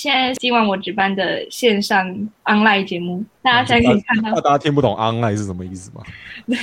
现在今晚我值班的线上 online 节目，大家现在可以看到。那大家听不懂 online 是什么意思吗？对，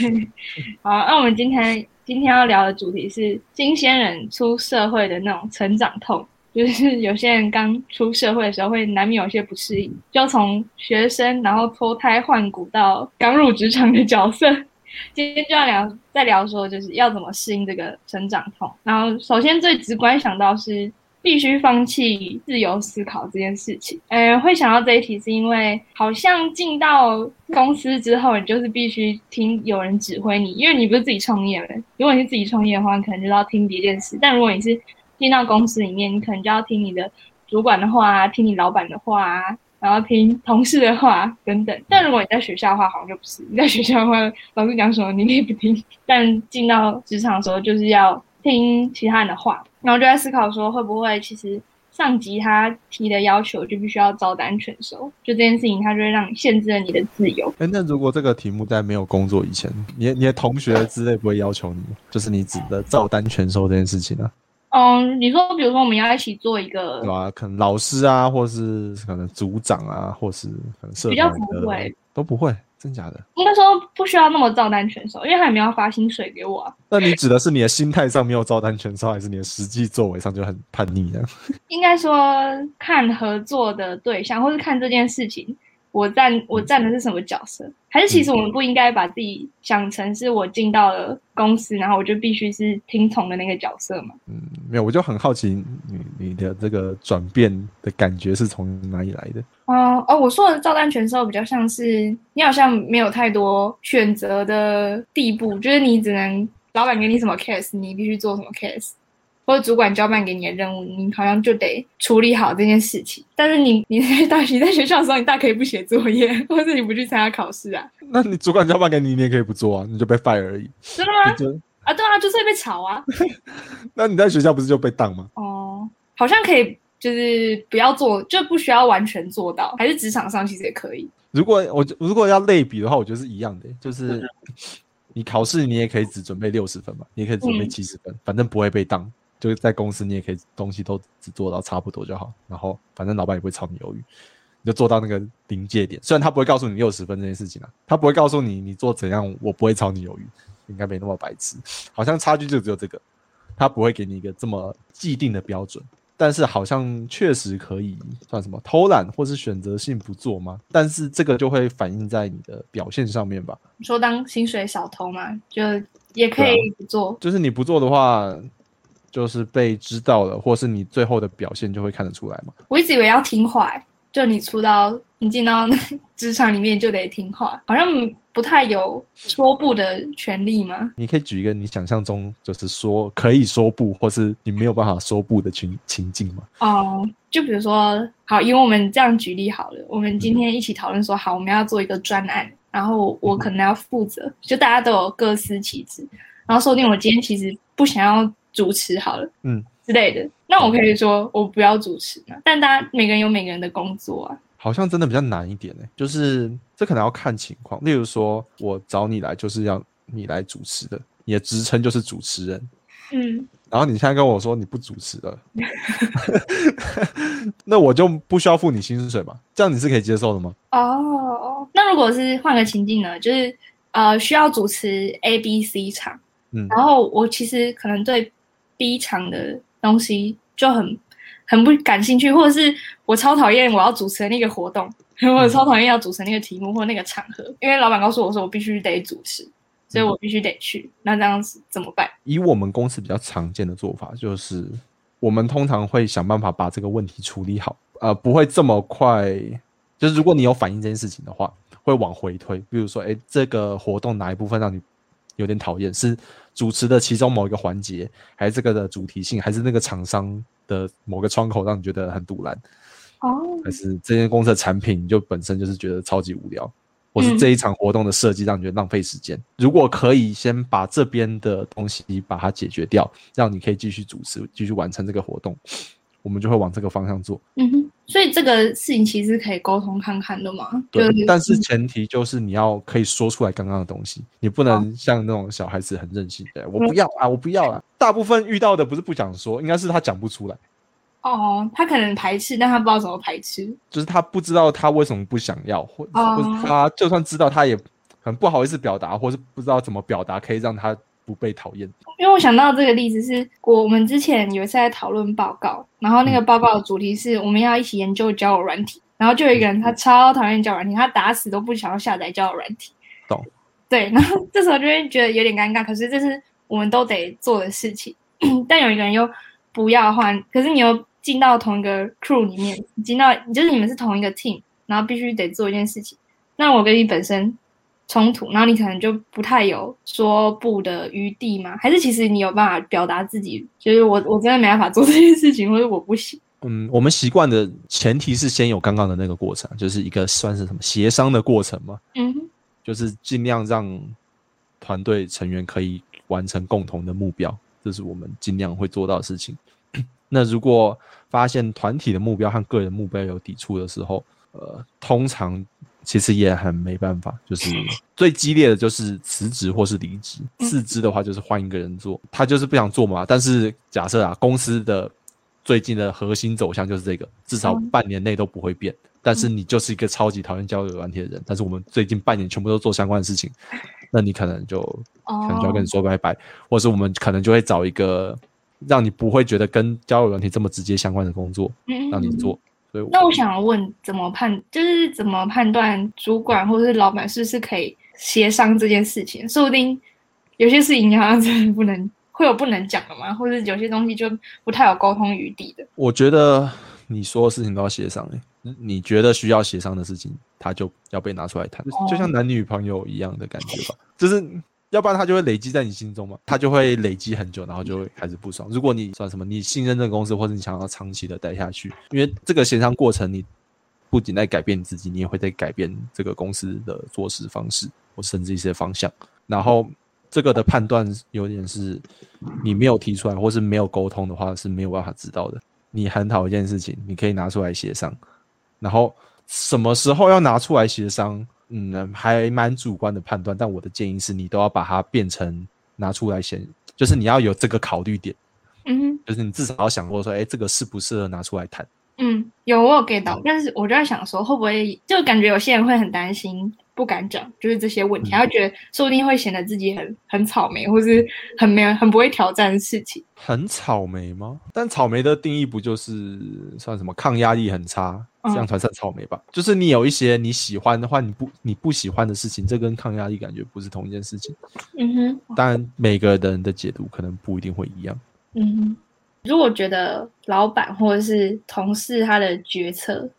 好，那我们今天今天要聊的主题是新鲜人出社会的那种成长痛，就是有些人刚出社会的时候会难免有些不适应，就从学生然后脱胎换骨到刚入职场的角色。今天就要聊，再聊说就是要怎么适应这个成长痛。然后首先最直观想到是。必须放弃自由思考这件事情。呃，会想到这一题，是因为好像进到公司之后，你就是必须听有人指挥你，因为你不是自己创业的。如果你是自己创业的话，你可能就要听别件事；但如果你是进到公司里面，你可能就要听你的主管的话，听你老板的话，然后听同事的话等等。但如果你在学校的话，好像就不是。你在学校的话，老师讲什么你也不听；但进到职场的时候，就是要听其他人的话。然后就在思考说，会不会其实上级他提的要求就必须要照单全收？就这件事情，他就会让你限制了你的自由。哎，那如果这个题目在没有工作以前，你你的同学之类不会要求你，就是你指的照单全收这件事情呢？嗯，你说，比如说我们要一起做一个，对吧？可能老师啊，或是可能组长啊，或是可能社比较不会，都不会。真假的？应该说不需要那么照单全收，因为他也没有发薪水给我啊。那你指的是你的心态上没有照单全收，还是你的实际作为上就很叛逆呢？应该说看合作的对象，或是看这件事情。我站我站的是什么角色？还是其实我们不应该把自己想成是我进到了公司，然后我就必须是听从的那个角色嘛？嗯，没有，我就很好奇你你的这个转变的感觉是从哪里来的？哦哦，我说的照单全收比较像是你好像没有太多选择的地步，就是你只能老板给你什么 case，你必须做什么 case。或者主管交办给你的任务，你好像就得处理好这件事情。但是你你在大学在学校的时候，你大可以不写作业，或者你不去参加考试啊。那你主管交办给你，你也可以不做啊，你就被 fire 而已。真的吗？啊，对啊，就是会被炒啊。那你在学校不是就被当吗？哦，好像可以，就是不要做，就不需要完全做到，还是职场上其实也可以。如果我如果要类比的话，我觉得是一样的，就是 你考试你也可以只准备六十分嘛，你也可以准备七十分，反正不会被当。就是在公司，你也可以东西都只做到差不多就好，然后反正老板也不会炒你鱿鱼，你就做到那个临界点。虽然他不会告诉你六十分这件事情啊，他不会告诉你你做怎样，我不会炒你鱿鱼，应该没那么白痴。好像差距就只有这个，他不会给你一个这么既定的标准，但是好像确实可以算什么偷懒或是选择性不做吗？但是这个就会反映在你的表现上面吧？你说当薪水小偷吗？就也可以不做，就是你不做的话。就是被知道了，或是你最后的表现就会看得出来嘛。我一直以为要听话，就你出到你进到 职场里面就得听话，好像不太有说不的权利吗？你可以举一个你想象中就是说可以说不，或是你没有办法说不的情情境吗？哦，就比如说，好，因为我们这样举例好了，我们今天一起讨论说，好，我们要做一个专案，然后我可能要负责，就大家都有各司其职，然后说不定我今天其实不想要。主持好了，嗯之类的，那我可以说我不要主持嘛。但大家每个人有每个人的工作啊，好像真的比较难一点呢。就是这可能要看情况。例如说，我找你来就是要你来主持的，你的职称就是主持人，嗯。然后你现在跟我说你不主持了，那我就不需要付你薪水嘛？这样你是可以接受的吗？哦，那如果是换个情境呢？就是呃，需要主持 A、B、C 场，嗯，然后我其实可能对。B 场的东西就很很不感兴趣，或者是我超讨厌我要主持的那个活动，我超讨厌要主持那个题目或那个场合，因为老板告诉我说我必须得主持，所以我必须得去。那这样子怎么办？以我们公司比较常见的做法，就是我们通常会想办法把这个问题处理好，呃，不会这么快。就是如果你有反映这件事情的话，会往回推。比如说，哎，这个活动哪一部分让你有点讨厌？是？主持的其中某一个环节，还是这个的主题性，还是那个厂商的某个窗口让你觉得很堵然？哦，还是这间公司的产品就本身就是觉得超级无聊，或是这一场活动的设计让你觉得浪费时间？如果可以先把这边的东西把它解决掉，让你可以继续主持，继续完成这个活动。我们就会往这个方向做。嗯哼，所以这个事情其实可以沟通看看的嘛。对，但是前提就是你要可以说出来刚刚的东西，你不能像那种小孩子很任性，对我不要啊，我不要啊。大部分遇到的不是不想说，应该是他讲不出来。哦，他可能排斥，但他不知道怎么排斥。就是他不知道他为什么不想要，或或者他就算知道，他也很不好意思表达，或是不知道怎么表达可以让他不被讨厌。因为我想到这个例子是我们之前有一次在讨论报告，然后那个报告的主题是我们要一起研究交友软体，然后就有一个人他超讨厌交友软体，他打死都不想要下载交友软体。懂。对，然后 这时候就会觉得有点尴尬，可是这是我们都得做的事情，但有一个人又不要换，可是你又进到同一个 crew 里面，进到就是你们是同一个 team，然后必须得做一件事情，那我跟你本身冲突，然后你可能就不太有说不的余地吗？还是其实你有办法表达自己，就是我我真的没办法做这件事情，或者我不行。嗯，我们习惯的前提是先有刚刚的那个过程，就是一个算是什么协商的过程嘛。嗯。就是尽量让团队成员可以完成共同的目标，这是我们尽量会做到的事情。那如果发现团体的目标和个人目标有抵触的时候，呃，通常其实也很没办法。就是最激烈的就是辞职或是离职，四肢的话就是换一个人做，他就是不想做嘛。但是假设啊，公司的最近的核心走向就是这个，至少半年内都不会变。但是你就是一个超级讨厌交友软体的人，但是我们最近半年全部都做相关的事情，那你可能就可能就要跟你说拜拜，或是我们可能就会找一个让你不会觉得跟交友软体这么直接相关的工作让你做。所以，那我想问，怎么判就是怎么判断主管或者是老板是不是可以协商这件事情？说不定有些事情好像真的不能会有不能讲的嘛，或者有些东西就不太有沟通余地的。我觉得你说的事情都要协商哎。你觉得需要协商的事情，他就要被拿出来谈，就像男女朋友一样的感觉吧。就是要不然他就会累积在你心中嘛，他就会累积很久，然后就会开始不爽。如果你算什么，你信任这个公司，或者你想要长期的待下去，因为这个协商过程，你不仅在改变你自己，你也会在改变这个公司的做事方式，或甚至一些方向。然后这个的判断有点是，你没有提出来，或是没有沟通的话，是没有办法知道的。你很讨一件事情，你可以拿出来协商。然后什么时候要拿出来协商？嗯，还蛮主观的判断。但我的建议是你都要把它变成拿出来先，就是你要有这个考虑点。嗯，就是你至少要想过说，哎，这个适不适合拿出来谈？嗯，有我有 get 到，但是我就在想说，会不会就感觉有些人会很担心。不敢讲，就是这些问题，他觉得说不定会显得自己很很草莓，或是很没有很不会挑战的事情。很草莓吗？但草莓的定义不就是算什么抗压力很差，这样才算草莓吧？就是你有一些你喜欢的话，你不你不喜欢的事情，这跟抗压力感觉不是同一件事情。嗯哼。当然，每个人的解读可能不一定会一样。嗯哼。如果觉得老板或者是同事他的决策。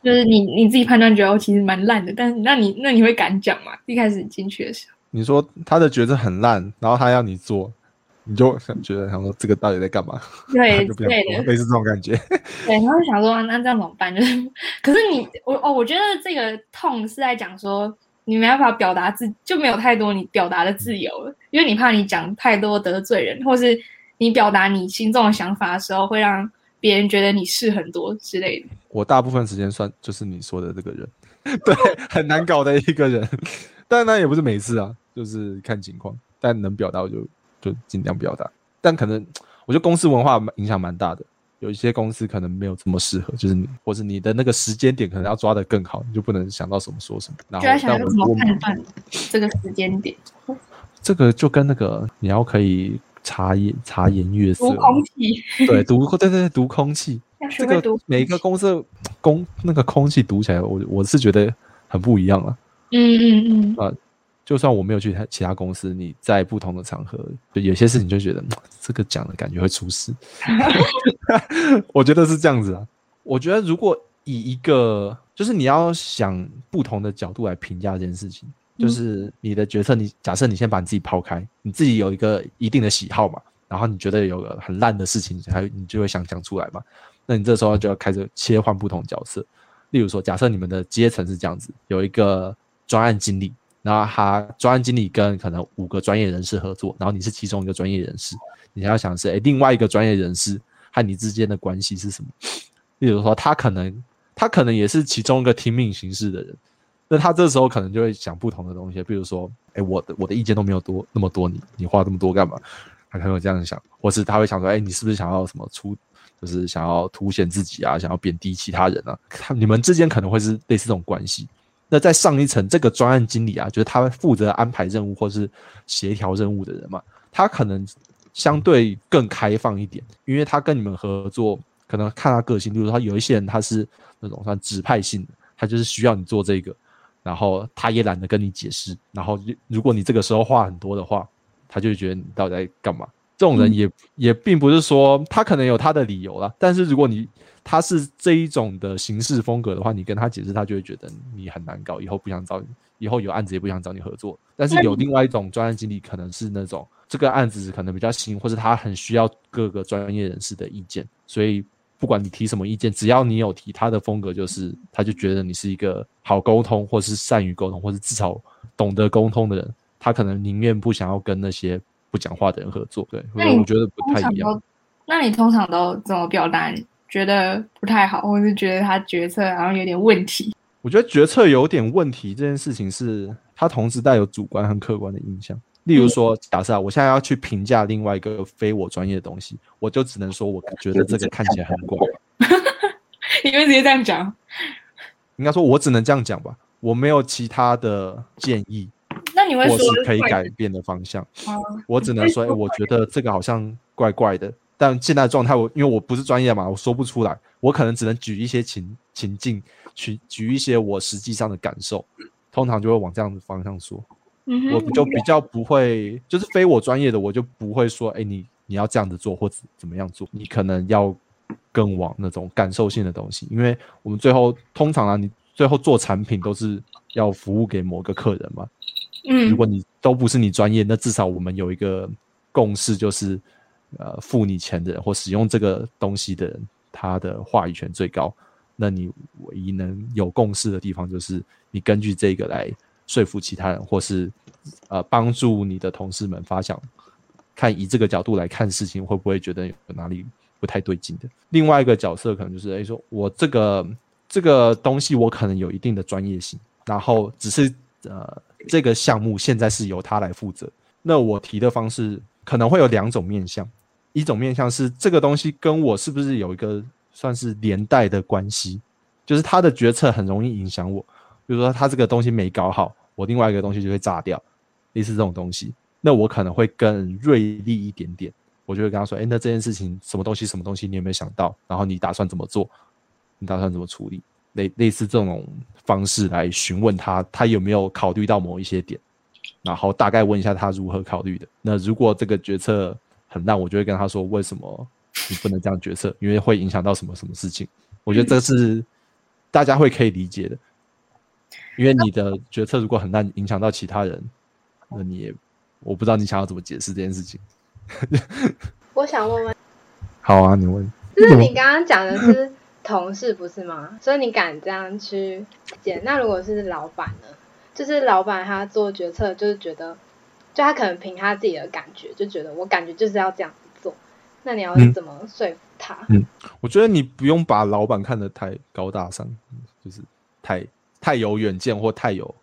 就是你你自己判断觉得我其实蛮烂的，但是那你那你会敢讲吗？一开始进去的时候，你说他的决策很烂，然后他要你做，你就觉得想说这个到底在干嘛？对 对的，类似这种感觉。对，然后想说那这样怎么办？就是，可是你我哦，我觉得这个痛是在讲说你没办法表达自，就没有太多你表达的自由了，因为你怕你讲太多得罪人，或是你表达你心中的想法的时候会让。别人觉得你是很多之类的，我大部分时间算就是你说的这个人，对，很难搞的一个人，但那也不是每次啊，就是看情况，但能表达我就就尽量表达，但可能我觉得公司文化影响蛮大的，有一些公司可能没有这么适合，就是你或者你的那个时间点可能要抓得更好，你就不能想到什么说什么，然后就要想怎么判断这个时间点，这个就跟那个你要可以。察言察言悦色，读空气，对读对对对读空气，这个每一个公司公那个空气读起来，我我是觉得很不一样了。嗯嗯嗯。啊，就算我没有去他其他公司，你在不同的场合，就有些事情就觉得这个讲的感觉会出事。我觉得是这样子啊。我觉得如果以一个就是你要想不同的角度来评价这件事情。就是你的决策，你假设你先把你自己抛开，你自己有一个一定的喜好嘛，然后你觉得有个很烂的事情，还你就会想讲出来嘛。那你这时候就要开始切换不同角色。例如说，假设你们的阶层是这样子，有一个专案经理，然后他专案经理跟可能五个专业人士合作，然后你是其中一个专业人士，你要想是，哎，另外一个专业人士和你之间的关系是什么？例如说，他可能他可能也是其中一个听命行事的人。那他这时候可能就会想不同的东西，比如说，哎，我的我的意见都没有多那么多，你你话这么多干嘛？他可能会这样想，或是他会想说，哎，你是不是想要什么出就是想要凸显自己啊，想要贬低其他人啊，他你们之间可能会是类似这种关系。那在上一层，这个专案经理啊，就是他负责安排任务或是协调任务的人嘛，他可能相对更开放一点，因为他跟你们合作，可能看他个性，比如他有一些人他是那种算指派性的，他就是需要你做这个，然后他也懒得跟你解释，然后如果你这个时候话很多的话，他就觉得你到底在干嘛？这种人也也并不是说他可能有他的理由啦，但是如果你他是这一种的行事风格的话，你跟他解释，他就会觉得你很难搞，以后不想找你，以后有案子也不想找你合作。但是有另外一种专案经理，可能是那种这个案子可能比较新，或者他很需要各个专业人士的意见，所以不管你提什么意见，只要你有提，他的风格就是他就觉得你是一个好沟通，或是善于沟通，或是至少懂得沟通的人，他可能宁愿不想要跟那些。不讲话的人合作，对，我觉得不太一样。那你通常都怎么表达？觉得不太好，或是觉得他决策好像有点问题？我觉得决策有点问题这件事情，是他同时带有主观和客观的印象。例如说，假设我现在要去评价另外一个非我专业的东西，我就只能说我觉得这个看起来很怪。你会直接这样讲？应该说，我只能这样讲吧，我没有其他的建议。或是可以改变的方向，我只能说，哎，我觉得这个好像怪怪的。但现在的状态，我因为我不是专业嘛，我说不出来。我可能只能举一些情情境，去举一些我实际上的感受，通常就会往这样的方向说。嗯我就比较不会，就是非我专业的，我就不会说，哎，你你要这样子做，或者怎么样做。你可能要更往那种感受性的东西，因为我们最后通常啊，你最后做产品都是要服务给某个客人嘛。嗯，如果你都不是你专业，那至少我们有一个共识，就是呃，付你钱的人或使用这个东西的人，他的话语权最高。那你唯一能有共识的地方，就是你根据这个来说服其他人，或是呃，帮助你的同事们发想，看以这个角度来看事情，会不会觉得有哪里不太对劲的？另外一个角色可能就是，哎，说我这个这个东西，我可能有一定的专业性，然后只是呃。这个项目现在是由他来负责。那我提的方式可能会有两种面向，一种面向是这个东西跟我是不是有一个算是连带的关系，就是他的决策很容易影响我。比如说他这个东西没搞好，我另外一个东西就会炸掉，类似这种东西。那我可能会更锐利一点点，我就会跟他说：“哎，那这件事情什么东西什么东西，你有没有想到？然后你打算怎么做？你打算怎么处理？”类类似这种方式来询问他，他有没有考虑到某一些点，然后大概问一下他如何考虑的。那如果这个决策很烂，我就会跟他说为什么你不能这样决策，因为会影响到什么什么事情。我觉得这是大家会可以理解的，因为你的决策如果很烂，影响到其他人，那你也我不知道你想要怎么解释这件事情。我想问问，好啊，你问，就是 你刚刚讲的是。同事不是吗？所以你敢这样去解？那如果是老板呢？就是老板他做决策，就是觉得，就他可能凭他自己的感觉，就觉得我感觉就是要这样子做。那你要怎么说服他？嗯，我觉得你不用把老板看得太高大上，就是太太有远见或太有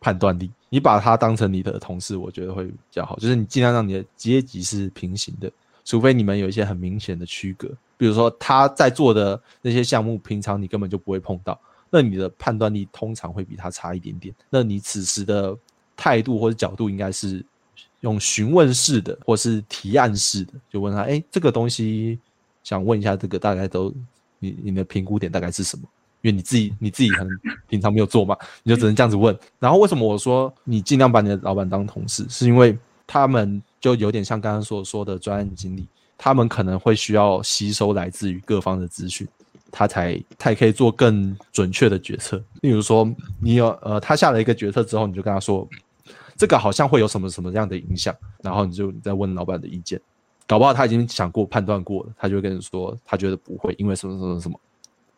判断力。你把他当成你的同事，我觉得会比较好。就是你尽量让你的阶级是平行的，除非你们有一些很明显的区隔。比如说他在做的那些项目，平常你根本就不会碰到，那你的判断力通常会比他差一点点。那你此时的态度或者角度，应该是用询问式的，或是提案式的，就问他：哎，这个东西想问一下，这个大概都你你的评估点大概是什么？因为你自己你自己可能平常没有做嘛，你就只能这样子问。然后为什么我说你尽量把你的老板当同事，是因为他们就有点像刚刚所说的专案经理。他们可能会需要吸收来自于各方的资讯，他才他也可以做更准确的决策。例如说，你有呃，他下了一个决策之后，你就跟他说，这个好像会有什么什么样的影响，然后你就再问老板的意见，搞不好他已经想过、判断过了，他就跟你说，他觉得不会，因为什么什么什么。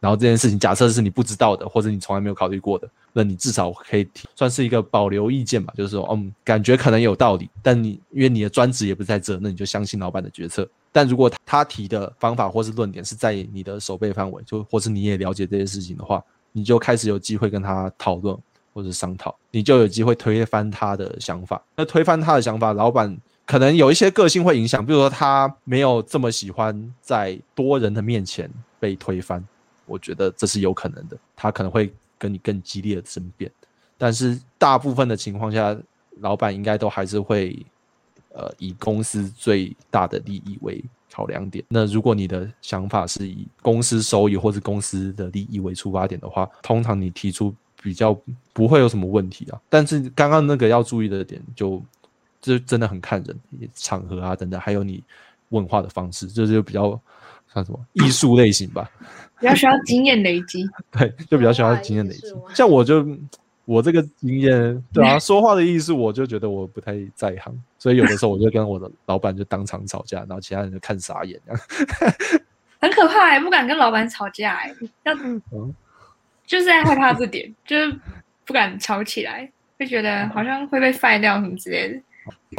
然后这件事情假设是你不知道的，或者你从来没有考虑过的，那你至少可以算是一个保留意见吧，就是说，嗯，感觉可能有道理，但你因为你的专职也不在这，那你就相信老板的决策。但如果他提的方法或是论点是在你的手背范围，就或是你也了解这些事情的话，你就开始有机会跟他讨论或者商讨，你就有机会推翻他的想法。那推翻他的想法，老板。可能有一些个性会影响，比如说他没有这么喜欢在多人的面前被推翻，我觉得这是有可能的。他可能会跟你更激烈的争辩，但是大部分的情况下，老板应该都还是会呃以公司最大的利益为考量点。那如果你的想法是以公司收益或者公司的利益为出发点的话，通常你提出比较不会有什么问题啊。但是刚刚那个要注意的点就。这真的很看人，场合啊等等，还有你问话的方式，这就比较算什么艺术类型吧，比较需要经验累积。对，就比较需要经验累积。像我就我这个经验，对啊，说话的艺术，我就觉得我不太在行，所以有的时候我就跟我的老板就当场吵架，然后其他人就看傻眼，很可怕哎，不敢跟老板吵架哎，要就是在害怕这点，就是不敢吵起来，会觉得好像会被废掉什么之类的。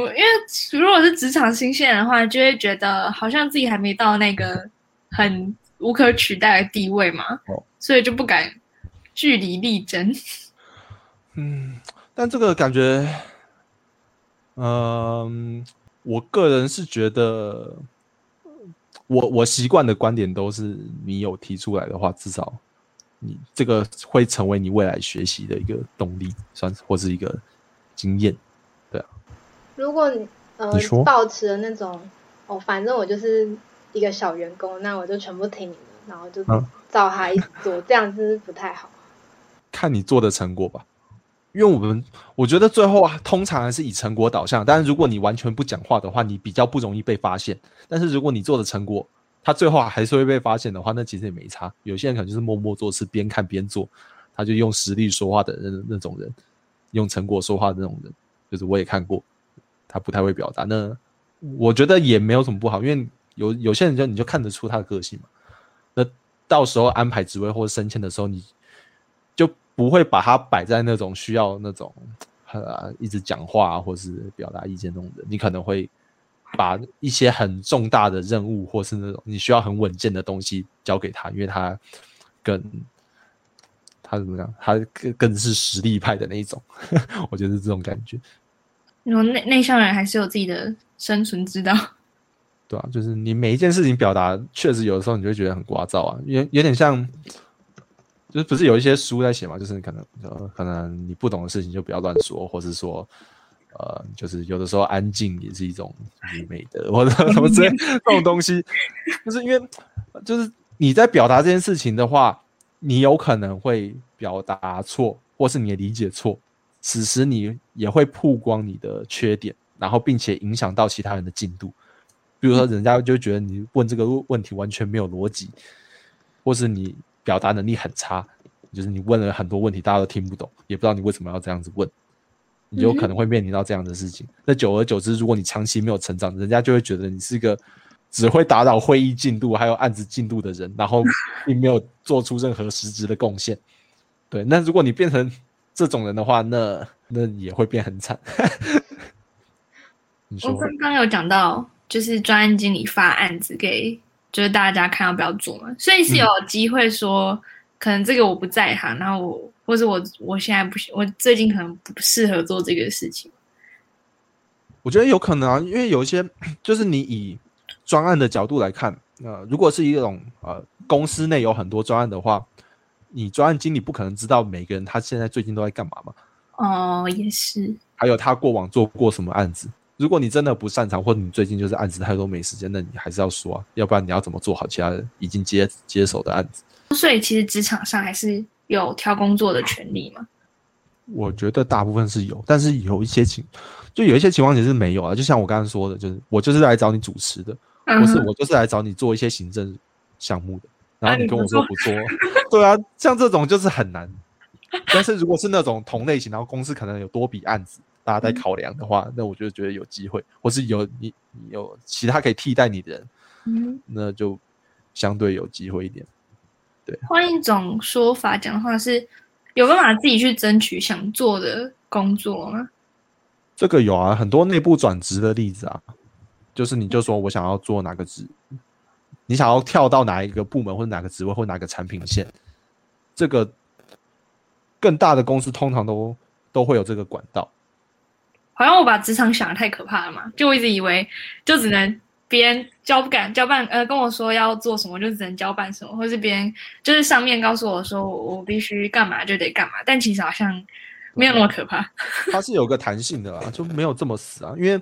我因为如果是职场新鲜人的话，就会觉得好像自己还没到那个很无可取代的地位嘛，所以就不敢据理力争。嗯，但这个感觉，嗯，我个人是觉得，我我习惯的观点都是，你有提出来的话，至少你这个会成为你未来学习的一个动力，算是或是一个经验。对啊如果你呃保持了那种哦，反正我就是一个小员工，那我就全部听你的，然后就照他一直做，这样是不太好。看你做的成果吧，因为我们我觉得最后啊，通常还是以成果导向。但是如果你完全不讲话的话，你比较不容易被发现。但是如果你做的成果，他最后还是会被发现的话，那其实也没差。有些人可能就是默默做事，边看边做，他就用实力说话的那那种人，用成果说话的那种人，就是我也看过。他不太会表达，那我觉得也没有什么不好，因为有有些人就你就看得出他的个性嘛。那到时候安排职位或者升迁的时候，你就不会把他摆在那种需要那种呃一直讲话或是表达意见那种人，你可能会把一些很重大的任务或是那种你需要很稳健的东西交给他，因为他更他怎么样，他更更是实力派的那一种，我觉得是这种感觉。你说内内向人还是有自己的生存之道，对啊，就是你每一件事情表达，确实有的时候你就会觉得很聒噪啊，有有点像，就是不是有一些书在写嘛，就是可能呃可能你不懂的事情就不要乱说，或是说呃就是有的时候安静也是一种美德或者什么之类这种东西，就是因为就是你在表达这件事情的话，你有可能会表达错，或是你的理解错。此时你也会曝光你的缺点，然后并且影响到其他人的进度。比如说，人家就觉得你问这个问题完全没有逻辑，或是你表达能力很差，就是你问了很多问题，大家都听不懂，也不知道你为什么要这样子问，你就可能会面临到这样的事情。那久而久之，如果你长期没有成长，人家就会觉得你是一个只会打扰会议进度还有案子进度的人，然后 并没有做出任何实质的贡献。对，那如果你变成这种人的话，那那也会变很惨。我刚刚有讲到，就是专案经理发案子给，就是大家看要不要做嘛，所以是有机会说，可能这个我不在行，然后我或者我我现在不行，我最近可能不适合做这个事情。我觉得有可能啊，因为有一些 就是你以专案的角度来看，呃，如果是一种呃公司内有很多专案的话。你专案经理不可能知道每个人他现在最近都在干嘛嘛？哦，也是。还有他过往做过什么案子？如果你真的不擅长，或者你最近就是案子太多没时间，那你还是要说啊，要不然你要怎么做好其他人已经接接手的案子？所以其实职场上还是有挑工作的权利嘛？我觉得大部分是有，但是有一些情，就有一些情况其实没有啊。就像我刚刚说的，就是我就是来找你主持的，不是我就是来找你做一些行政项目的。然后你跟我说不做，对啊，像这种就是很难。但是如果是那种同类型，然后公司可能有多笔案子，大家在考量的话，那我就觉得有机会，或是有你有其他可以替代你的人，嗯，那就相对有机会一点。对，换一种说法讲的话，是有办法自己去争取想做的工作吗？这个有啊，很多内部转职的例子啊，就是你就说我想要做哪个职。你想要跳到哪一个部门，或者哪个职位，或哪个产品线？这个更大的公司通常都都会有这个管道。好像我把职场想的太可怕了嘛，就我一直以为就只能别人交不敢交办，呃，跟我说要做什么就只能交办什么，或是别人就是上面告诉我说我我必须干嘛就得干嘛，但其实好像没有那么可怕。它是有个弹性的啦，就没有这么死啊，因为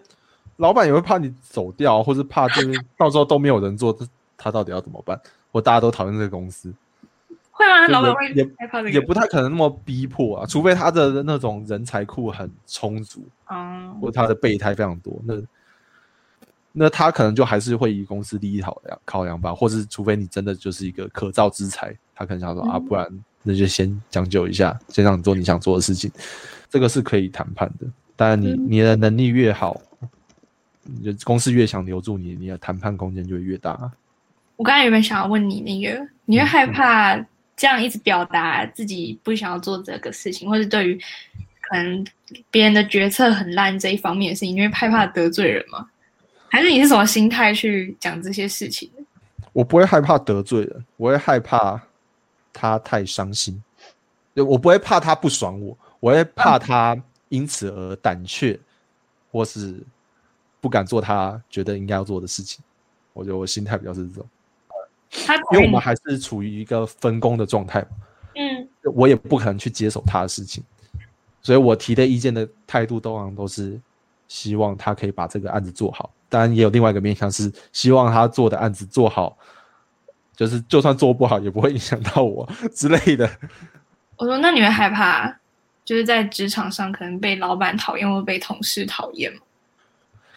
老板也会怕你走掉，或是怕就是到时候都没有人做，他到底要怎么办？或大家都讨厌这个公司。会吗？老板会也害怕这个？也不太可能那么逼迫啊，除非他的那种人才库很充足，嗯或他的备胎非常多，那那他可能就还是会以公司利益考量考量吧，或是除非你真的就是一个可造之才，他可能想说、啊，嗯不然那就先将就一下，先让你做你想做的事情，这个是可以谈判的。当然你，嗯你的能力越好，你的公司越想留住你，你的谈判空间就会越大。我刚才原本想要问你那个，你会嗯害怕这样一直表达自己不想要做这个事情，或者对于可能别人的决策很烂这一方面的事情，你会害怕得罪人吗？还是你是什么心态去讲这些事情？我不会害怕得罪人，我会害怕他太伤心。就我不会怕他不爽我，我会怕他因此而胆怯，或是不敢做他觉得应该要做的事情。我觉得我心态比较是这种，他因为我们还是处于一个分工的状态嘛，嗯我也不可能去接手他的事情，所以我提的意见的态度通常都是希望他可以把这个案子做好。当然，也有另外一个面向是希望他做的案子做好，就是就算做不好也不会影响到我之类的。我说那你会害怕，就是在职场上可能被老板讨厌或被同事讨厌吗？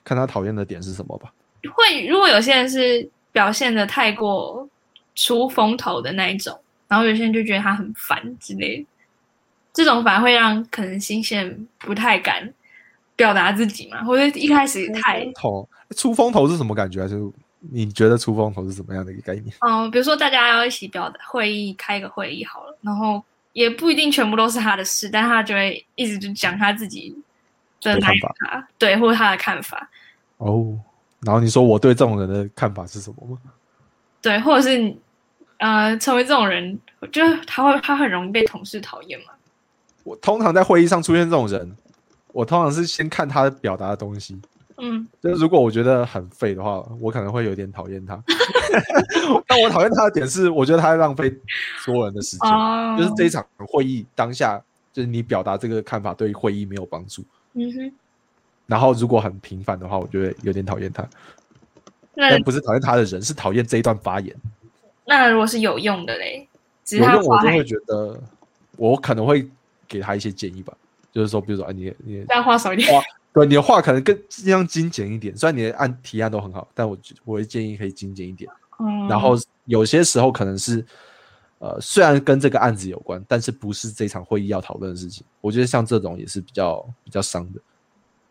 看他讨厌的点是什么吧。会，如果有些人是表现的太过出风头的那一种，然后有些人就觉得他很烦之类的，这种反而会让可能新鲜人不太敢表达自己嘛，或者一开始太头出风头是什么感觉？就是你觉得出风头是什么样的一个概念？嗯，比如说大家要一起表达会议，开个会议好了，然后也不一定全部都是他的事，但他就会一直就讲他自己的看法趴，对，或者他的看法，哦，然后你说我对这种人的看法是什么吗？对，或者是你呃成为这种人，就是他会他很容易被同事讨厌嘛。我通常在会议上出现这种人，我通常是先看他表达的东西。嗯，就是如果我觉得很废的话，我可能会有点讨厌他。但我讨厌他的点是，我觉得他在浪费所有人的时间。哦，就是这一场会议当下，就是你表达这个看法对会议没有帮助。嗯哼，然后如果很频繁的话，我觉得有点讨厌他。那但不是讨厌他的人，是讨厌这一段发言。那如果是有用的嘞，有用我就会觉得，我可能会给他一些建议吧。就是说，比如说，啊，你你这样话少一点。哇对你的话可能更尽量精简一点。虽然你的案提案都很好，但我我会建议可以精简一点。嗯，然后有些时候可能是，呃，虽然跟这个案子有关，但是不是这场会议要讨论的事情。我觉得像这种也是比较比较伤的。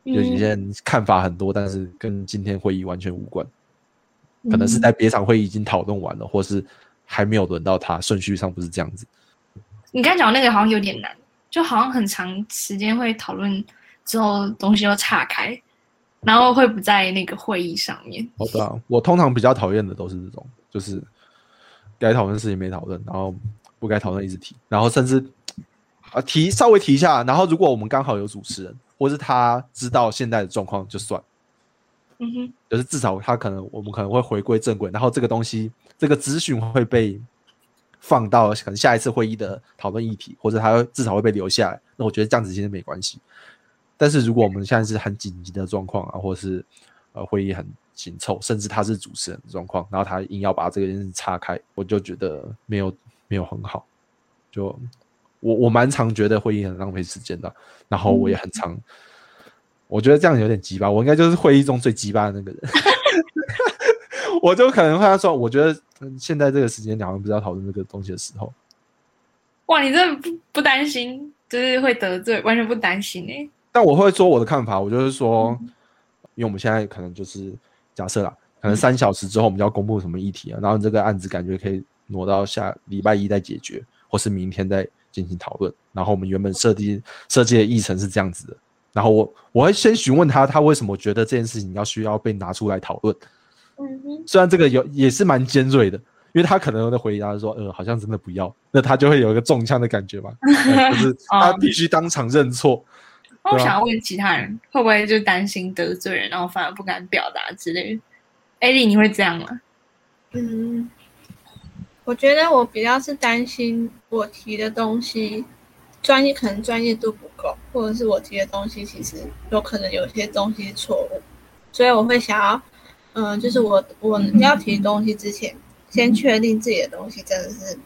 有嗯些人看法很多，但是跟今天会议完全无关，可能是嗯在别场会议已经讨论完了，或是还没有轮到他，顺序上不是这样子。你刚才讲那个好像有点难，就好像很长时间会讨论之后东西又岔开，然后会不在那个会议上面。哦，对啊，我通常比较讨厌的都是这种，就是该讨论的事情没讨论，然后不该讨论一直提，然后甚至啊提稍微提一下，然后如果我们刚好有主持人，或是他知道现在的状况就算，嗯哼，就是至少他可能我们可能会回归正轨，然后这个东西这个资讯会被放到可能下一次会议的讨论议题，或者它会至少会被留下来。那我觉得这样子其实没关系。但是如果我们现在是很紧急的状况啊，或是呃会议很紧凑，甚至他是主持人的状况，然后他硬要把这个件事岔开，我就觉得没有没有很好。就我我蛮常觉得会议很浪费时间的，然后我也很常，我觉得这样有点鸡巴，我应该就是会议中最鸡巴的那个人。我就可能会说，我觉得嗯现在这个时间点好像不是要讨论这个东西的时候。哇，你真的不不担心，就是会得罪，完全不担心哎、但我会说我的看法，我就是说，因为我们现在可能就是假设啦，可能三小时之后我们就要公布什么议题啊，然后这个案子感觉可以挪到下礼拜一再解决，或是明天再进行讨论。然后我们原本设计设计的议程是这样子的，然后我我会先询问他，他为什么觉得这件事情要需要被拿出来讨论。嗯哼，虽然这个有也是蛮尖锐的，因为他可能的回答说，呃，好像真的不要，那他就会有一个中枪的感觉吧，呃就是他必须当场认错。那我想要问其他人，会不会就担心得罪人，然后反而不敢表达之类的？艾莉，你会这样吗？嗯，我觉得我比较是担心我提的东西专业，可能专业度不够，或者是我提的东西其实有可能有些东西错误，所以我会想要，嗯，就是我我要提东西之前，先确定自己的东西真的是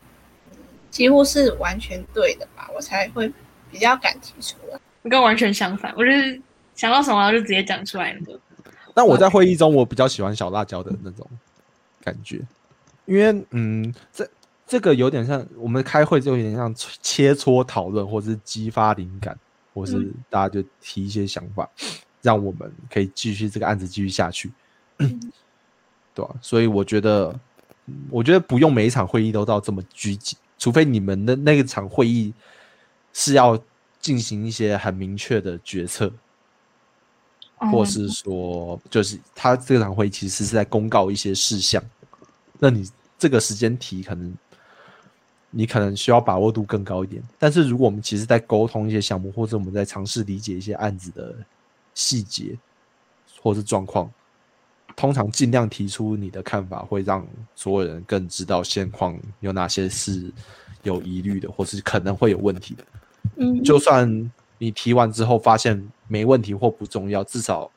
几乎是完全对的吧，我才会比较敢提出来。跟完全相反，我就是想到什么就直接讲出来了。但我在会议中，我比较喜欢小辣椒的那种感觉，因为嗯，这这个有点像我们开会，就有点像切磋讨论，或者是激发灵感，或是大家就提一些想法，让我们可以继续这个案子继续下去，对吧？所以我觉得，我觉得不用每一场会议都到这么拘谨，除非你们的那一场会议是要进行一些很明确的决策。或是说，就是他这场会议其实是在公告一些事项，那你这个时间提可能你可能需要把握度更高一点。但是如果我们其实在沟通一些项目，或者我们在尝试理解一些案子的细节或是状况，通常尽量提出你的看法，会让所有人更知道现况有哪些是有疑虑的，或是可能会有问题的。嗯，就算。你提完之后发现没问题或不重要，至少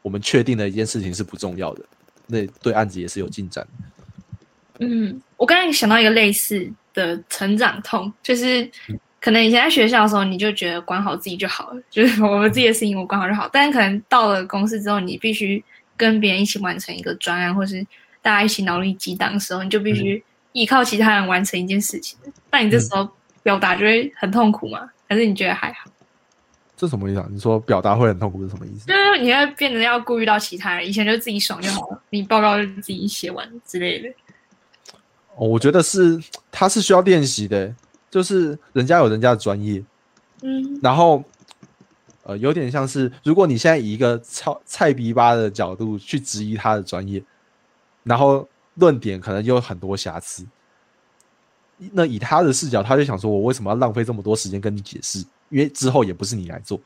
我们确定的一件事情是不重要的，那对案子也是有进展。嗯，我刚才想到一个类似的成长痛，就是可能以前在学校的时候，你就觉得管好自己就好了，就是我们自己的事情我管好就好。但是可能到了公司之后，你必须跟别人一起完成一个专案，或是大家一起脑力激荡的时候，你就必须依靠其他人完成一件事情。那你这时候表达就会很痛苦吗？还是你觉得还好？这什么意思啊？你说表达会很痛苦是什么意思？就是你会变得要顾虑到其他人，以前就自己爽就好了，你报告就自己写完之类的。哦，我觉得是，他是需要练习的，就是人家有人家的专业，嗯，然后呃，有点像是，如果你现在以一个超菜逼吧的角度去质疑他的专业，然后论点可能有很多瑕疵，那以他的视角，他就想说，我为什么要浪费这么多时间跟你解释？因为之后也不是你来做，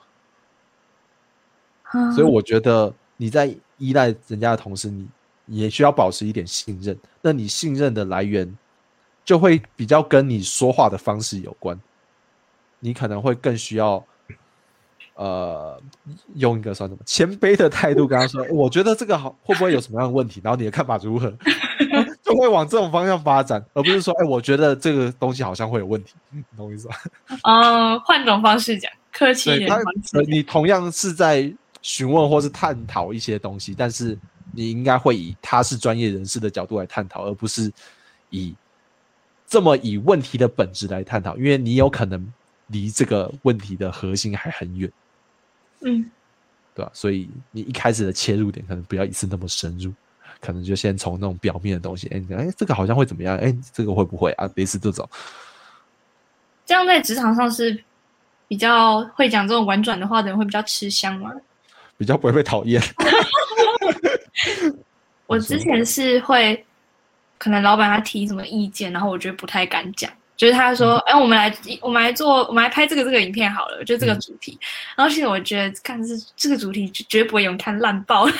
所以我觉得你在依赖人家的同时，你也需要保持一点信任。那你信任的来源就会比较跟你说话的方式有关。你可能会更需要，呃，用一个算什么谦卑的态度跟他说：“我觉得这个好，会不会有什么样的问题？然后你的看法如何？”就会往这种方向发展，而不是说：“哎，我觉得这个东西好像会有问题。”懂我意思吧？嗯，换种方式讲，客气一点。你同样是在询问或是探讨一些东西，但是你应该会以他是专业人士的角度来探讨，而不是以这么以问题的本质来探讨，因为你有可能离这个问题的核心还很远。嗯，对吧？所以你一开始的切入点可能不要一次那么深入。可能就先从那种表面的东西，哎，哎，这个好像会怎么样？哎，这个会不会啊？类似这种，这样在职场上是比较会讲这种婉转的话的人会比较吃香吗？比较不会被讨厌。我之前是会，可能老板他提什么意见，然后我觉得不太敢讲，就是他说，哎，我们来，我们来做，我们来拍这个这个影片好了，就这个主题。然后其实我觉得，看是这个主题绝对不会有人看烂爆。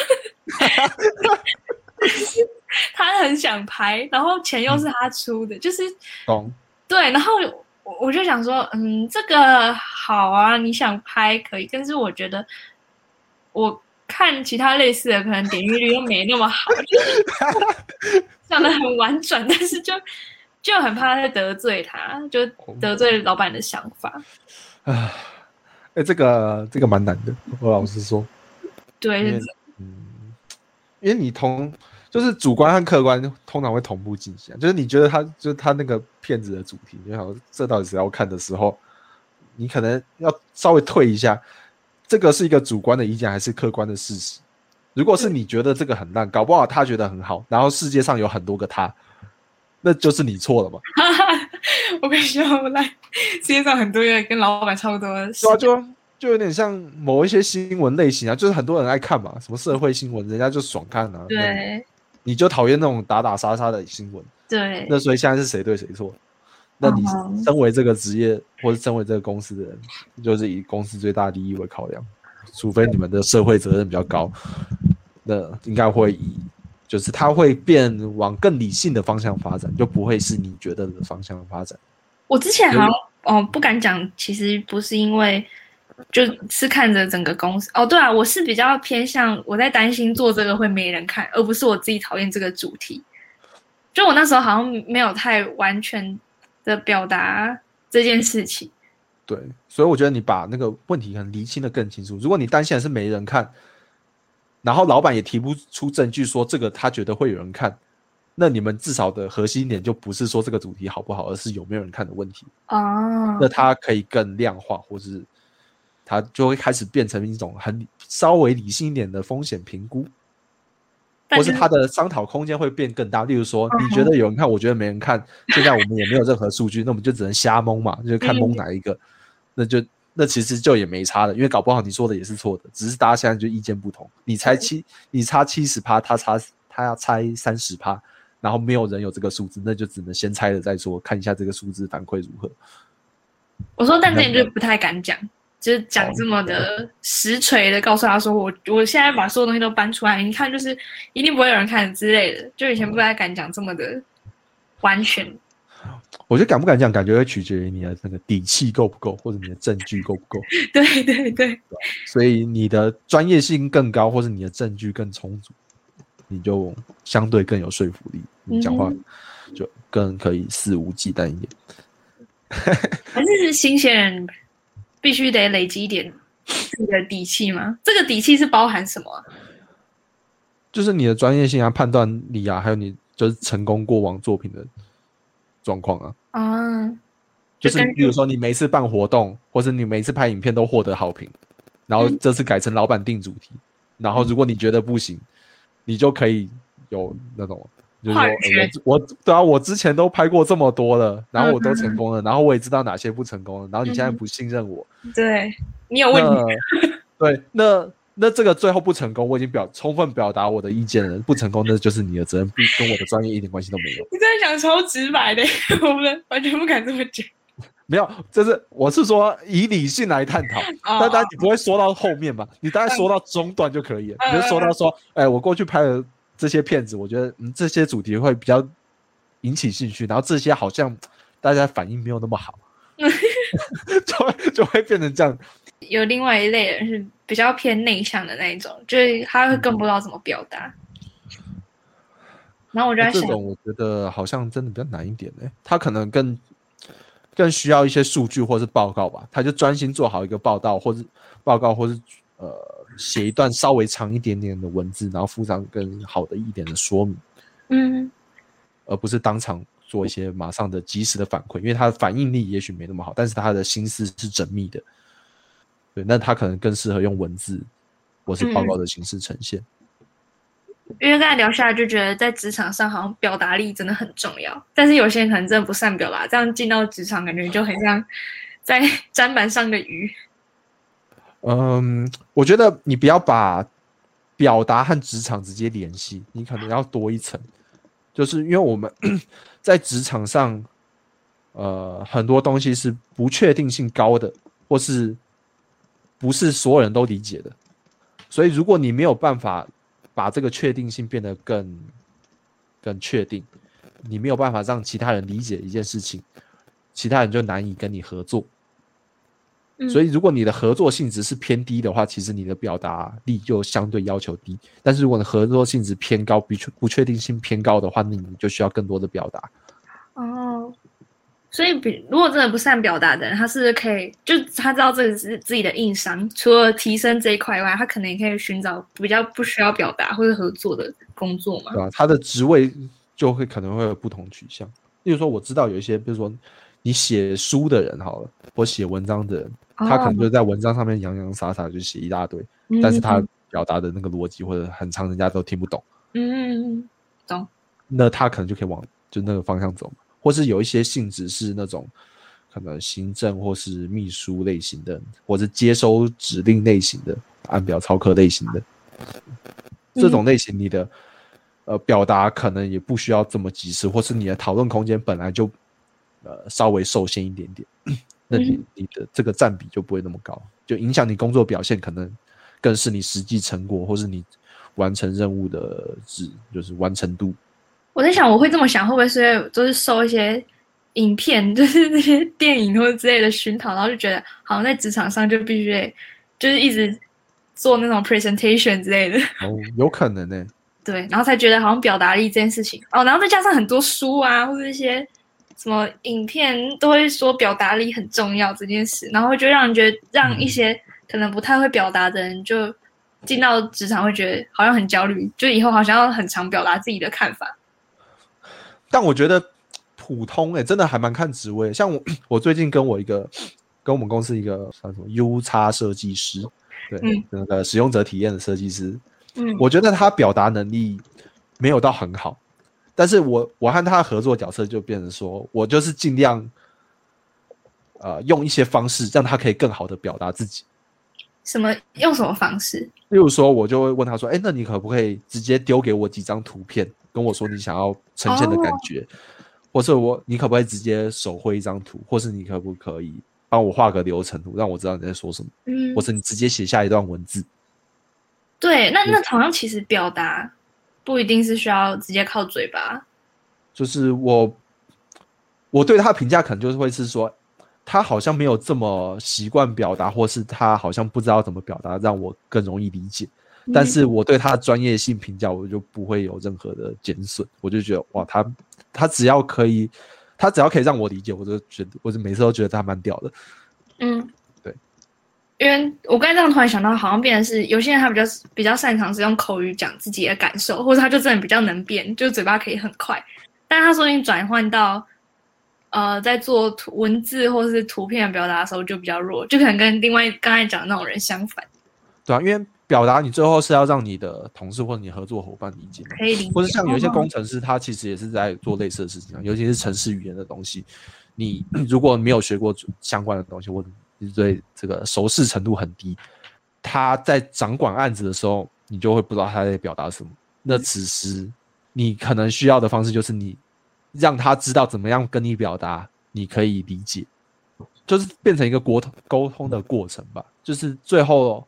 他很想拍，然后钱又是他出的，就是懂对。然后我我就想说，嗯，这个好啊，你想拍可以，但是我觉得我看其他类似的，可能点击率又没那么好，讲的很婉转，但是就就很怕他得罪他，就得罪老板的想法。啊，哎，这个这个蛮难的，我老实说。对，嗯。因为你同就是主观和客观通常会同步进行，就是你觉得他就是他那个片子的主题，你好，这到底是要看的时候，你可能要稍微退一下，这个是一个主观的意见还是客观的事实？如果是你觉得这个很烂，搞不好他觉得很好，然后世界上有很多个他，那就是你错了嘛？我跟你说，我来世界上很多人跟老板差不多，是啊，就。就有点像某一些新闻类型啊，就是很多人爱看嘛，什么社会新闻，人家就爽看啊。对，你就讨厌那种打打杀杀的新闻。对。那所以现在是谁对谁错？那你嗯身为这个职业或者身为这个公司的人，就是以公司最大利益为考量，除非你们的社会责任比较高，那应该会以就是它会变往更理性的方向发展，就不会是你觉得的方向发展。我之前好像哦不敢讲，其实不是因为就是看着整个公司哦，对啊，我是比较偏向我在担心做这个会没人看，而不是我自己讨厌这个主题。就我那时候好像没有太完全的表达这件事情。对，所以我觉得你把那个问题可能厘清的更清楚。如果你担心的是没人看，然后老板也提不出证据说这个他觉得会有人看，那你们至少的核心点就不是说这个主题好不好，而是有没有人看的问题。哦那它可以更量化，或是它就会开始变成一种很稍微理性一点的风险评估，或是它的商讨空间会变更大。例如说，嗯你觉得有人看，我觉得没人看，现在我们也没有任何数据，那我们就只能瞎蒙嘛，就是看蒙哪一个，那就那其实就也没差了，因为搞不好你说的也是错的，只是大家现在就意见不同，你猜七，你差七十趴，他差他要猜三十趴。然后没有人有这个数字，那就只能先猜了再说，看一下这个数字反馈如何。我说，但之前就不太敢讲，就是讲这么的实锤的，告诉他说我我现在把所有东西都搬出来，你看就是一定不会有人看之类的。就以前不太敢讲这么的完全。我觉得敢不敢讲，感觉会取决于你的那个底气够不够，或者你的证据够不够。对对对，所以你的专业性更高，或者你的证据更充足，你就相对更有说服力，你讲话嗯就更可以肆无忌惮一点。还是是新鲜人必须得累积一点自己的底气吗？这个底气是包含什么啊？就是你的专业性啊、判断力啊，还有你就是成功过往作品的状况啊。啊，就是比如说你每次办活动，或者你每次拍影片都获得好评，然后嗯这次改成老板定主题，然后如果你觉得不行，你就可以有那种。就是我我对啊，我之前都拍过这么多了，然后我都嗯成功了，然后我也知道哪些不成功了，然后你现在嗯不信任我，对你有问题，那 对，那那这个最后不成功，我已经表充分表达我的意见了，不成功那就是你的责任，不跟我的专业一点关系都没有。你在讲超直白的，我们完全不敢这么讲。没有，就是我是说以理性来探讨，哦但当然你不会说到后面吧，你大概说到中段就可以了。嗯你就说到说，哎，我过去拍的这些片子，我觉得嗯这些主题会比较引起兴趣，然后这些好像大家反应没有那么好，就会就会变成这样。有另外一类人是比较偏内向的那一种，就是他会更不知道怎么表达。然后我就在想，这种我觉得好像真的比较难一点呢、他可能更更需要一些数据或是报告吧，他就专心做好一个报道，或是报告，或是呃写一段稍微长一点点的文字，然后附上更好的一点的说明，嗯，而不是当场做一些马上的及时的反馈，因为他的反应力也许没那么好，但是他的心思是缜密的，对，那他可能更适合用文字或是报告的形式呈现。因为刚才聊下来就觉得在职场上好像表达力真的很重要，但是有些人可能真的不善表达，这样进到职场感觉就很像在砧板上的鱼。嗯，我觉得你不要把表达和职场直接联系，你可能要多一层，就是因为我们 在职场上，呃，很多东西是不确定性高的，或是不是所有人都理解的，所以如果你没有办法把这个确定性变得更更确定，你没有办法让其他人理解一件事情，其他人就难以跟你合作。所以，如果你的合作性质是偏低的话，其实你的表达力就相对要求低。但是，如果你合作性质偏高，不确不确定性偏高的话，那你就需要更多的表达。哦，所以比如果真的不善表达的人，他是可以就他知道这个是自己的硬伤，除了提升这一块以外，他可能也可以寻找比较不需要表达或者合作的工作嘛对？吧？他的职位就会可能会有不同取向。例如说，我知道有一些，比如说你写书的人好了，或写文章的人，他可能就在文章上面洋洋洒洒就写一大堆，但是他表达的那个逻辑或者很长，人家都听不懂。嗯嗯嗯，那他可能就可以往就那个方向走嘛，或是有一些性质是那种可能行政或是秘书类型的，或是接收指令类型的，按表操课类型的，这种类型你的呃表达可能也不需要这么及时，或是你的讨论空间本来就呃稍微受限一点点，那你你的这个占比就不会那么高，就影响你工作表现，可能更是你实际成果或是你完成任务的值，就是完成度。我在想，我会这么想，会不会是就是受一些影片，就是那些电影或者之类的熏陶，然后就觉得好像在职场上就必须得就是一直做那种 presentation 之类的。哦，有可能呢、对，然后才觉得好像表达力这件事情哦，然后再加上很多书啊，或者一些什么影片都会说表达力很重要这件事，然后就让人觉得让一些可能不太会表达的人就进到职场会觉得好像很焦虑，就以后好像要很常表达自己的看法。但我觉得普通哎、真的还蛮看职位。像我，我最近跟我一个跟我们公司一个算什么 U 叉设计师，对，嗯那个使用者体验的设计师，嗯我觉得他表达能力没有到很好，但是我我和他的合作角色就变成说，我就是尽量呃用一些方式让他可以更好的表达自己。什么用什么方式？例如说，我就会问他说：“哎，那你可不可以直接丢给我几张图片，跟我说你想要呈现的感觉，或者我你可不可以直接手绘一张图，或是你可不可以帮我画个流程图，让我知道你在说什么，嗯或，者你直接写下一段文字。对，那那好像其实表达不一定是需要直接靠嘴巴。就是我我对他的评价可能就是会是说，他好像没有这么习惯表达，或是他好像不知道怎么表达，让我更容易理解。但是我对他的专业性评价，我就不会有任何的减损。我就觉得哇，他他只要可以，他只要可以让我理解，我就觉得我就每次都觉得他蛮屌的。嗯，对，因为我刚才这样突然想到，好像变成是有些人他比较比较擅长是用口语讲自己的感受，或者他就真的比较能变，就嘴巴可以很快，但是他说你转换到呃在做图文字或是图片的表达的时候就比较弱，就可能跟另外刚才讲的那种人相反，对啊，因为表达你最后是要让你的同事或者你合作伙伴理解嘛。可以理解。或者像有一些哦工程师，他其实也是在做类似的事情啊，尤其是城市语言的东西。你如果没有学过相关的东西，或者你对这个熟识程度很低，他在掌管案子的时候，你就会不知道他在表达什么。那此时你可能需要的方式就是你让他知道怎么样跟你表达，你可以理解，就是变成一个沟通沟通的过程吧。就是最后，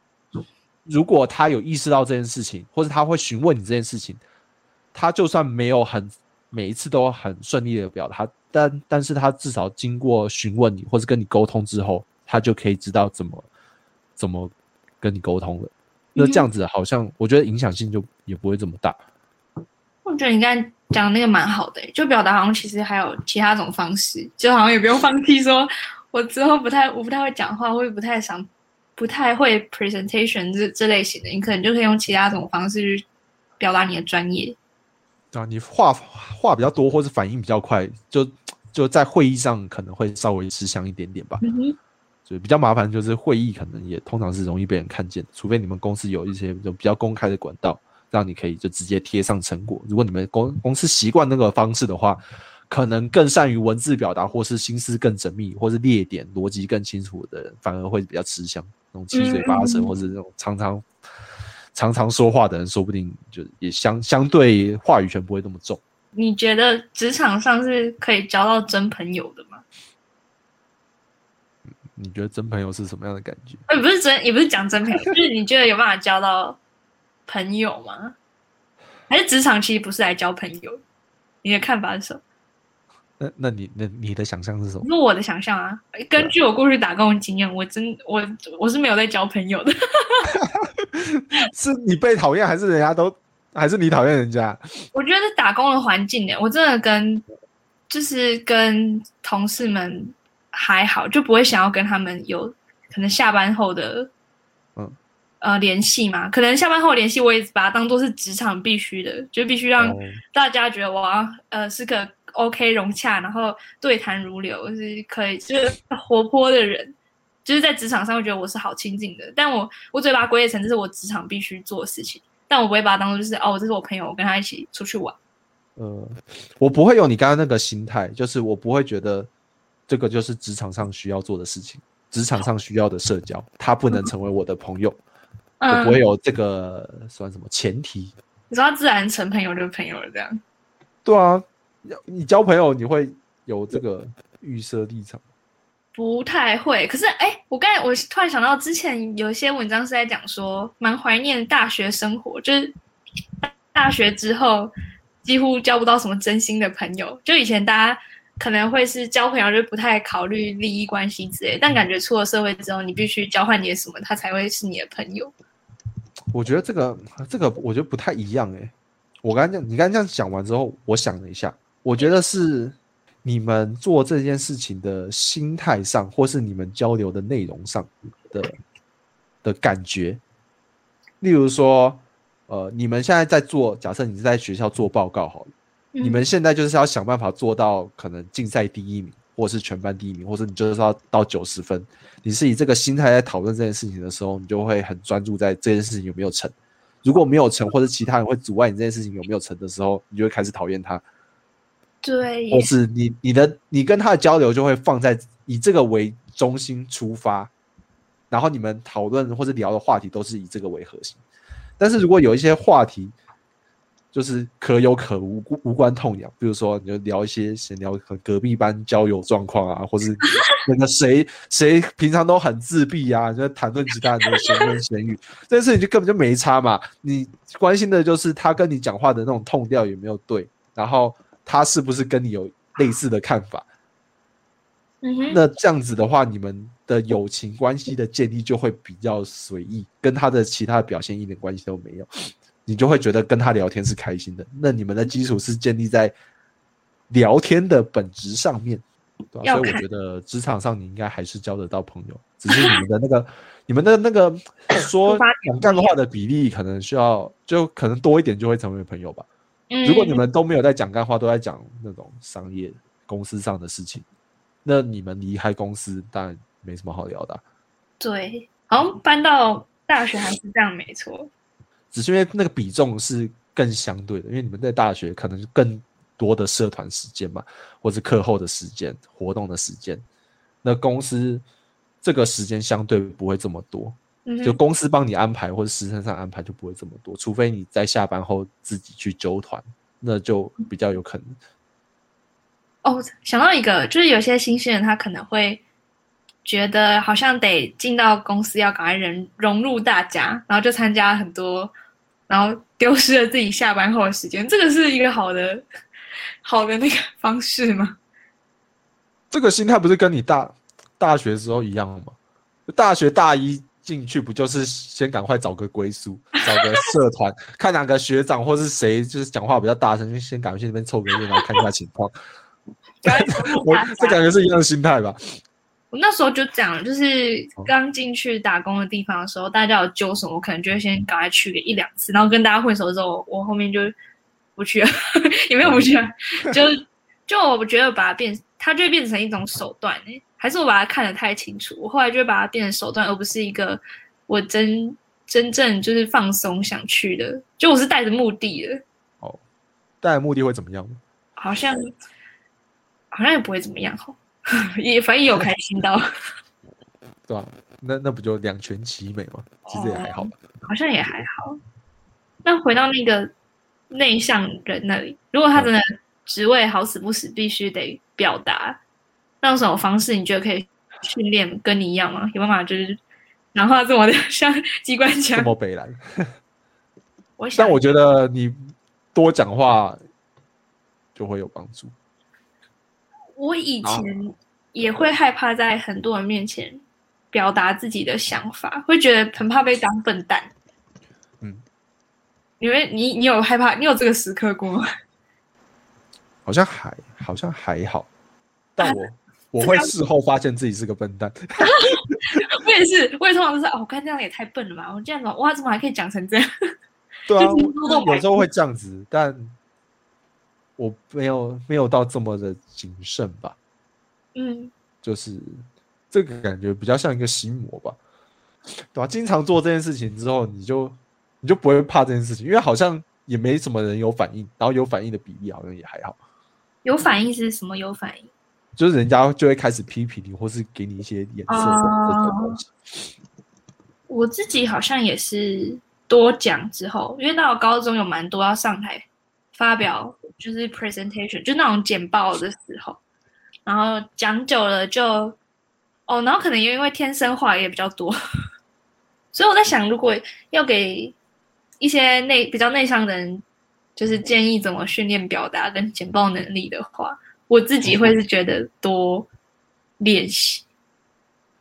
如果他有意识到这件事情，或者他会询问你这件事情，他就算没有很每一次都很顺利的表达，但但是他至少经过询问你或者跟你沟通之后，他就可以知道怎么怎么跟你沟通了。那这样子好像我觉得影响性就也不会这么大。我觉得你刚才讲的那个蛮好的、欸就表达好像其实还有其他种方式，就好像也不用放弃说，我之后不太我不太会讲话，或者不太想不太会 presentation 这这类型的，你可能就可以用其他种方式去表达你的专业。对啊，你话话比较多，或是反应比较快，就就在会议上可能会稍微吃香一点点吧。所以比较麻烦就是会议可能也通常是容易被人看见的，除非你们公司有一些就比较公开的管道，让你可以就直接贴上成果。如果你们公公司习惯那个方式的话，可能更善于文字表达，或是心思更缜密，或是列点逻辑更清楚的人，反而会比较吃香。那种七嘴八舌，或是那种常常常常说话的人，说不定就也相相对话语权不会那么重。你觉得职场上是可以交到真朋友的吗？你觉得真朋友是什么样的感觉？呃，不是真，也不是讲真朋友，就是你觉得有办法交到朋友吗？还是职场其实不是来交朋友？你的看法是什么？那那你那你的想象是什么？是我的想象啊。根据我过去打工的经验，我真我我是没有在交朋友的。是你被讨厌，还是人家都，还是你讨厌人家？我觉得打工的环境呢，我真的跟就是跟同事们还好，就不会想要跟他们有可能下班后的嗯呃联系嘛。可能下班后的联系，我也把它当做是职场必须的，就必须让哦大家觉得我要呃是个 OK 融洽，然后对谈如流，是可以就是活泼的人。就是在职场上会觉得我是好亲近的，但我我嘴巴归类成这是我职场必须做的事情，但我不会把它当做就是哦，这是我朋友，我跟他一起出去玩。呃，我不会有你刚刚那个心态，就是我不会觉得这个就是职场上需要做的事情，职场上需要的社交，他不能成为我的朋友，我嗯不，会有这个算什么前提。你说他自然成朋友就朋友了，这样。对啊，要你交朋友你会有这个预设立场。不太会，可是哎，我刚才我突然想到，之前有一些文章是在讲说，蛮怀念大学生活，就是大学之后几乎交不到什么真心的朋友。就以前大家可能会是交朋友，就不太考虑利益关系之类，但感觉出了社会之后，你必须交换点什么，他才会是你的朋友。我觉得这个这个，我觉得不太一样哎。我刚刚这样，你刚刚这样讲完之后，我想了一下，我觉得是。你们做这件事情的心态上，或是你们交流的内容上的的感觉，例如说，呃，你们现在在做，假设你是在学校做报告好了，你们现在就是要想办法做到可能竞赛第一名，或是全班第一名，或者你就是要到九十分，你是以这个心态在讨论这件事情的时候，你就会很专注在这件事情有没有成。如果没有成，或者其他人会阻碍你这件事情有没有成的时候，你就会开始讨厌他。对，或是你你的你跟他的交流就会放在以这个为中心出发，然后你们讨论或者聊的话题都是以这个为核心。但是如果有一些话题就是可有可无无关痛痒，比如说你就聊一些闲聊和隔壁班交友状况啊，或是那个谁谁平常都很自闭啊，就谈论其他人的闲言闲语，这件事情就根本就没差嘛。你关心的就是他跟你讲话的那种痛调有没有对，然后。他是不是跟你有类似的看法？那这样子的话，你们的友情关系的建立就会比较随意，跟他的其他的表现一点关系都没有。你就会觉得跟他聊天是开心的。那你们的基础是建立在聊天的本质上面，对吧？所以我觉得职场上你应该还是交得到朋友，只是你们的那个、你们的那个 说讲干话的比例可能需要，就可能多一点就会成为朋友吧。如果你们都没有在讲干话，都在讲那种商业公司上的事情，那你们离开公司当然没什么好聊的。对，好像搬到大学还是这样，没错。只是因为那个比重是更相对的，因为你们在大学可能更多的社团时间嘛，或是课后的时间、活动的时间，那公司这个时间相对不会这么多。就公司帮你安排或者时辰上安排就不会这么多，除非你在下班后自己去揪团，那就比较有可能。哦，想到一个，就是有些新鲜人他可能会觉得好像得进到公司要赶快融融入大家，然后就参加很多，然后丢失了自己下班后的时间。这个是一个好的好的那个方式吗？这个心态不是跟你大大学时候一样吗？大学大一。进去不就是先赶快找个归宿，找个社团，看哪个学长或是谁就是讲话比较大声，就先赶快去那边凑个热闹，看一下情况。我这感觉是一样的心态吧。我那时候就讲，就是刚进去打工的地方的时候，大家有揪什么，我可能就会先赶快去个一两次，然后跟大家混熟之后，我后面就不去了，也没有不去，就就我觉得把它变，它就会变成一种手段哎。还是我把它看得太清楚，我后来就会把它变成手段，而不是一个我真真正就是放松想去的，就我是带着目的的。哦，带着目的会怎么样？好像好像也不会怎么样哈，也反正有开心到，对吧？那那不就两全其美吗？其实也还好吧，好像也还好。那回到那个内向人那里，如果他真的职位好死不死必须得表达。用什么方式你觉得可以训练跟你一样吗？有办法就是讲话这么的 像机关枪？这么北蓝？我但我觉得你多讲话就会有帮助。我以前也会害怕在很多人面前表达自己的想法，会觉得很怕被当笨蛋。嗯，因为你你有害怕，你有这个时刻过吗？好像还好像还好，但我。我会事后发现自己是个笨蛋。我也是，我也通常都是哦，我看这样也太笨了吧！我这样子，哇，怎么还可以讲成这样？对啊，有时候会这样子，但我没有没有到这么的谨慎吧。嗯，就是这个感觉比较像一个心魔吧，对吧？经常做这件事情之后，你就你就不会怕这件事情，因为好像也没什么人有反应，然后有反应的比例好像也还好。有反应是什么？有反应？就是人家就会开始批评你，或是给你一些颜色的东西。我自己好像也是多讲之后，因为到高中有蛮多要上台发表，就是 presentation，就那种简报的时候，然后讲久了就哦，然后可能也因为天生话也比较多，所以我在想，如果要给一些内比较内向的人，就是建议怎么训练表达跟简报能力的话，我自己会是觉得多练习。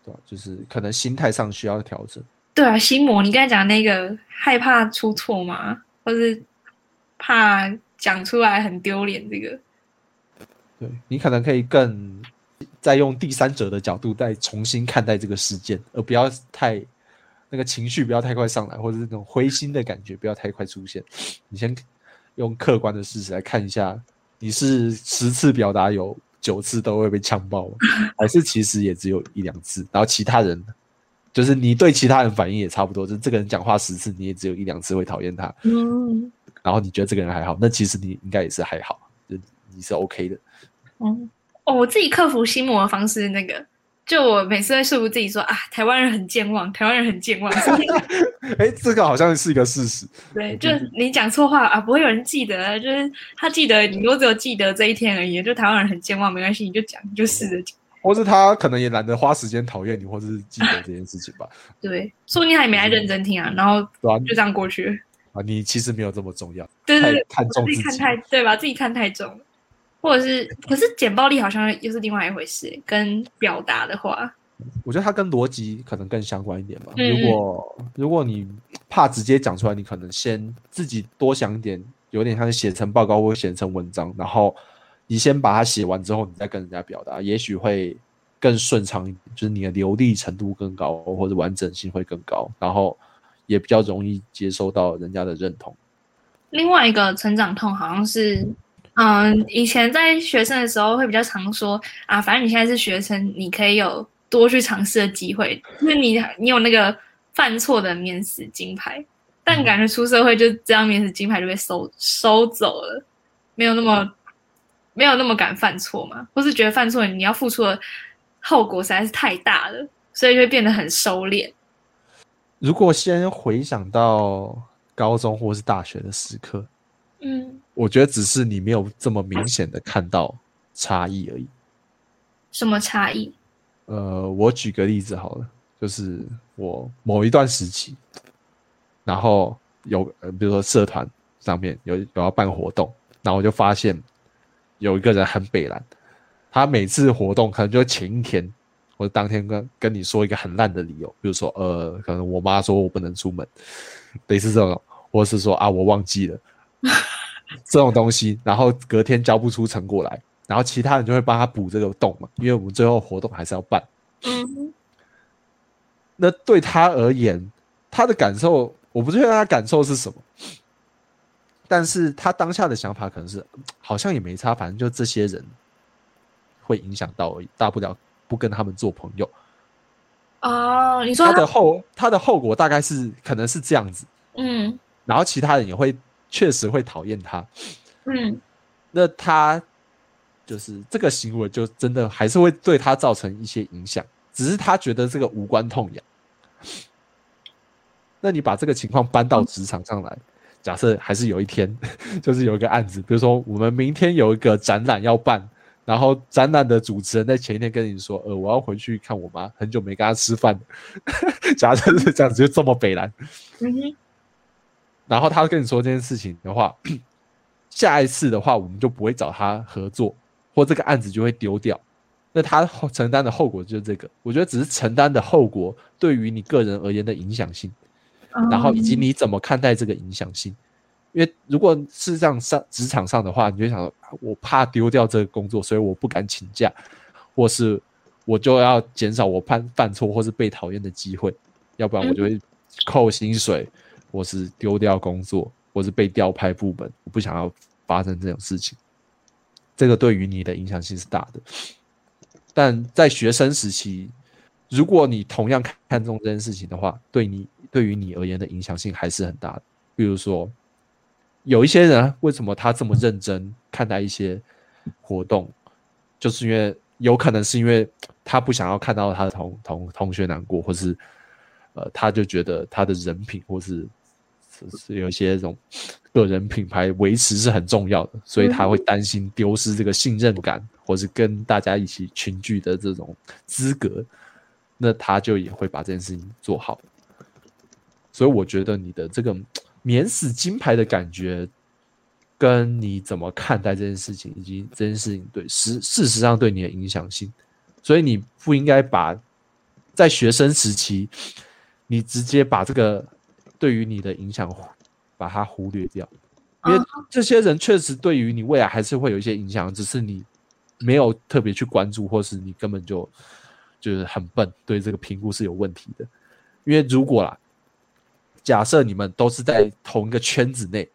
对啊？就是可能心态上需要调整。对啊，心魔，你刚才讲那个害怕出错吗？或是怕讲出来很丢脸？这个对你可能可以更再用第三者的角度再重新看待这个事件，而不要太那个情绪不要太快上来，或者是那种灰心的感觉不要太快出现。你先用客观的事实来看一下，你是十次表达有九次都会被呛爆，还是其实也只有一两次？然后其他人就是你对其他人反应也差不多，就是这个人讲话十次，你也只有一两次会讨厌他，嗯然后你觉得这个人还好，那其实你应该也是还好，就你是 OK 的。嗯哦，我自己克服心魔的方式，那个就我每次会说服自己说啊，台湾人很健忘，台湾人很健忘。哎，这个好像是一个事实。对，就是你讲错话啊，不会有人记得，就是他记得，你都只有记得这一天而已。就台湾人很健忘，没关系，你就讲，你就试着讲。或是他可能也懒得花时间讨厌你，或者是记得这件事情吧。对，说不定他也没在认真听啊，然后就这样过去。啊，你其实没有这么重要，对对对，看重自己。看太对吧？自己看太重了，或者是，可是简报力好像又是另外一回事。跟表达的话，我觉得它跟逻辑可能更相关一点吧。嗯如果如果你怕直接讲出来，你可能先自己多想一点，有点像是写成报告或写成文章，然后你先把它写完之后，你再跟人家表达，也许会更顺畅一点，就是你的流利程度更高，或者完整性会更高，然后也比较容易接收到人家的认同。另外一个成长痛好像是，嗯，以前在学生的时候会比较常说啊，反正你现在是学生，你可以有多去尝试的机会，就是你你有那个犯错的免死金牌，但感觉出社会就这样免死金牌就被收收走了，没有那么没有那么敢犯错嘛，或是觉得犯错你要付出的后果实在是太大了，所以就会变得很收敛。如果先回想到高中或是大学的时刻，嗯，我觉得只是你没有这么明显的看到差异而已。什么差异？呃，我举个例子好了，就是我某一段时期，然后有呃，比如说社团上面有有要办活动，然后我就发现有一个人很北蓝，他每次活动可能就前一天或者当天跟跟你说一个很烂的理由，比如说呃，可能我妈说我不能出门，类似这种，或是说啊我忘记了 这种东西，然后隔天交不出成果来，然后其他人就会帮他补这个洞嘛，因为我们最后活动还是要办。嗯那对他而言，他的感受，我不确定他感受是什么，但是他当下的想法可能是，嗯 好像也没差，反正就这些人会影响到而已，大不了不跟他们做朋友。哦，你说他的后他的后果大概是可能是这样子，嗯。然后其他人也会确实会讨厌他，嗯。那他就是这个行为就真的还是会对他造成一些影响，只是他觉得这个无关痛痒。那你把这个情况搬到职场上来，假设还是有一天，就是有一个案子，比如说我们明天有一个展览要办，然后展览的主持人在前一天跟你说，呃，我要回去看我妈，很久没跟她吃饭了。假设是这样子，就这么北蓝。嗯然后他跟你说这件事情的话，下一次的话，我们就不会找他合作，或这个案子就会丢掉。那他后承担的后果就是这个，我觉得只是承担的后果对于你个人而言的影响性，然后以及你怎么看待这个影响性。因为如果是这样上职场上的话，你就想说，我怕丢掉这个工作，所以我不敢请假，或是我就要减少我犯犯错或是被讨厌的机会，要不然我就会扣薪水，或是丢掉工作，或是被调派部门。我不想要发生这种事情，这个对于你的影响性是大的。但在学生时期，如果你同样看看重这件事情的话，对你对于你而言的影响性还是很大的。比如说，有一些人为什么他这么认真看待一些活动，就是因为有可能是因为他不想要看到他的同同同学难过，或是呃，他就觉得他的人品或是是是有一些这种个人品牌维持是很重要的，所以他会担心丢失这个信任感，或是跟大家一起群聚的这种资格，那他就也会把这件事情做好。所以我觉得你的这个免死金牌的感觉，跟你怎么看待这件事情，以及这件事情对事事实上对你的影响性，所以你不应该把在学生时期，你直接把这个对于你的影响把它忽略掉，因为这些人确实对于你未来还是会有一些影响，只是你没有特别去关注，或是你根本就就是很笨，对这个评估是有问题的。因为如果啦，假设你们都是在同一个圈子内，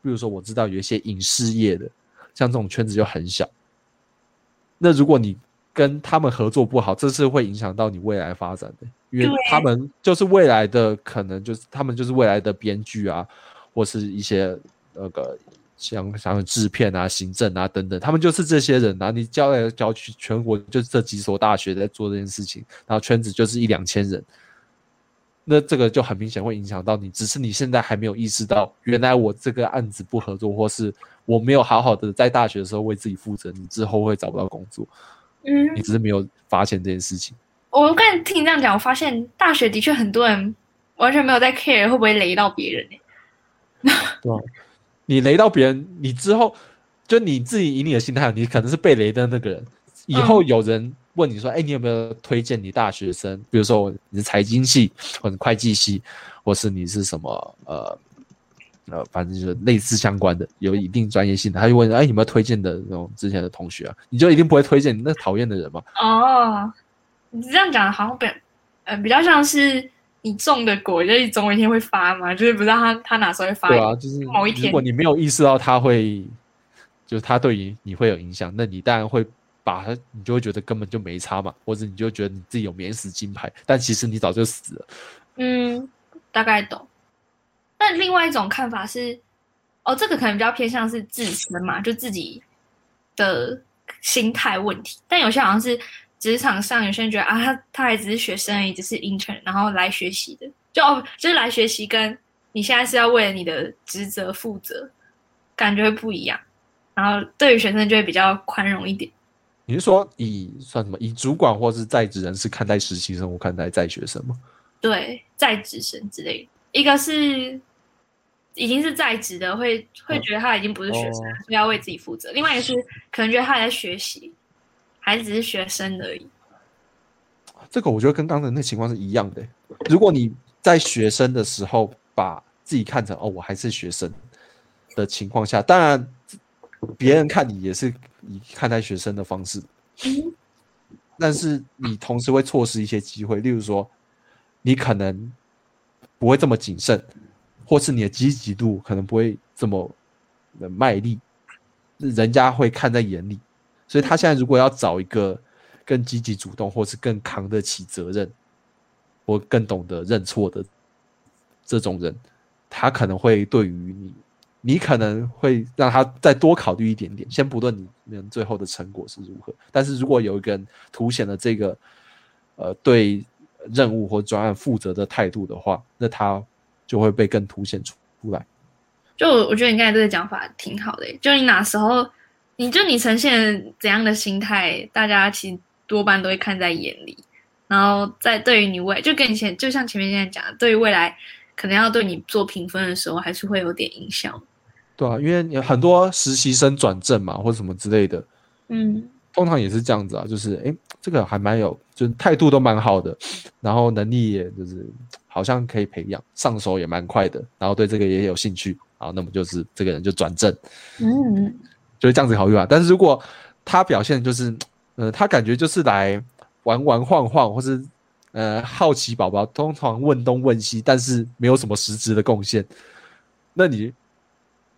比如说我知道有一些影视业的，像这种圈子就很小。那如果你跟他们合作不好，这是会影响到你未来发展的，因为他们就是未来的可能就是他们就是未来的编剧啊，或是一些那个像像制片啊、行政啊等等，他们就是这些人啊。你交来交去，全国就是这几所大学在做这件事情，然后圈子就是一两千人。那这个就很明显会影响到你，只是你现在还没有意识到，原来我这个案子不合作，或是我没有好好的在大学的时候为自己负责，你之后会找不到工作。嗯，你只是没有发现这件事情。我刚才听你这样讲，我发现大学的确很多人完全没有在 care 会不会雷到别人对啊，你雷到别人，你之后就你自己以你的心态，你可能是被雷的那个人。以后有人。问你说，哎，你有没有推荐你大学生？比如说你是财经系，或者会计系，或是你是什么呃呃，反正就是类似相关的，有一定专业性的。他就问，哎，有没有推荐的那种之前的同学啊？你就一定不会推荐你那讨厌的人吗？哦，你这样讲好像比呃比较像是你种的果，就是总有一天会发嘛，就是不知道他他哪时候会发。对啊，就是某一天，如果你没有意识到他会，就是他对于你会有影响，那你当然会。把它，你就会觉得根本就没差嘛，或者你就觉得你自己有免死金牌，但其实你早就死了。嗯，大概懂。但另外一种看法是，哦，这个可能比较偏向是自身嘛，就自己的心态问题。但有些好像是职场上有些人觉得啊，他他还只是学生而已，只是 intern，然后来学习的，就哦，就是来学习，跟你现在是要为了你的职责负责，感觉会不一样。然后对于学生就会比较宽容一点。你是说以算什么？以主管或是在职人士看待实习生，或看待在学生吗？对，在职生之类的，一个是已经是在职的，会会觉得他已经不是学生，所以要为自己负责；另外一个是可能觉得他还在学习，还只是学生而已。这个我觉得跟刚才那情况是一样的。如果你在学生的时候把自己看成哦，我还是学生的情况下，当然。别人看你也是以看待学生的方式，但是你同时会错失一些机会，例如说，你可能不会这么谨慎，或是你的积极度可能不会这么的卖力，人家会看在眼里。所以他现在如果要找一个更积极主动，或是更扛得起责任，或更懂得认错的这种人，他可能会对于你。你可能会让他再多考虑一点点，先不论你们最后的成果是如何。但是如果有一个人凸显了这个，呃，对任务或专案负责的态度的话，那他就会被更凸显出出来。就我觉得你刚才这个讲法挺好的，就你哪时候，你就你呈现怎样的心态，大家其实多半都会看在眼里。然后在对于你未，就跟以前就像前面现在讲的，对于未来。可能要对你做评分的时候，还是会有点影响。对啊，因为有很多实习生转正嘛，或者什么之类的，嗯，通常也是这样子啊，就是哎，这个还蛮有，就是态度都蛮好的，然后能力也就是好像可以培养，上手也蛮快的，然后对这个也有兴趣，好，那么就是这个人就转正，嗯，就是这样子考虑啊。但是如果他表现就是，呃，他感觉就是来玩玩晃晃，或是。呃，好奇宝宝通常问东问西，但是没有什么实质的贡献。那你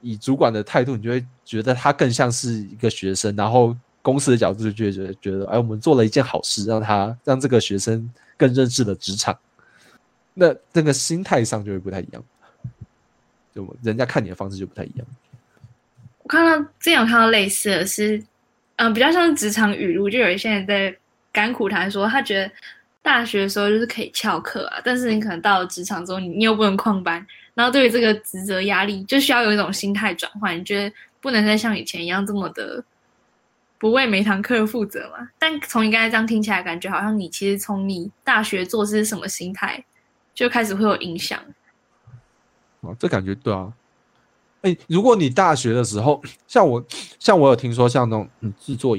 以主管的态度，你就会觉得他更像是一个学生，然后公司的角度就觉得觉得，哎，我们做了一件好事，让他让这个学生更认识了职场。那这个心态上就会不太一样，就人家看你的方式就不太一样。我看到之前有看到类似的是，嗯，比较像是职场语录，就有一些人在甘苦谈说，他觉得。大学的时候就是可以翘课啊，但是你可能到了职场中，你你又不能旷班，然后对于这个职责压力，就需要有一种心态转换，你觉得不能再像以前一样这么的不为每堂课负责嘛？但从你刚才这样听起来，感觉好像你其实从你大学做事是什么心态，就开始会有影响。哦，这感觉对啊。哎，如果你大学的时候，像我，像我有听说，像那种嗯制作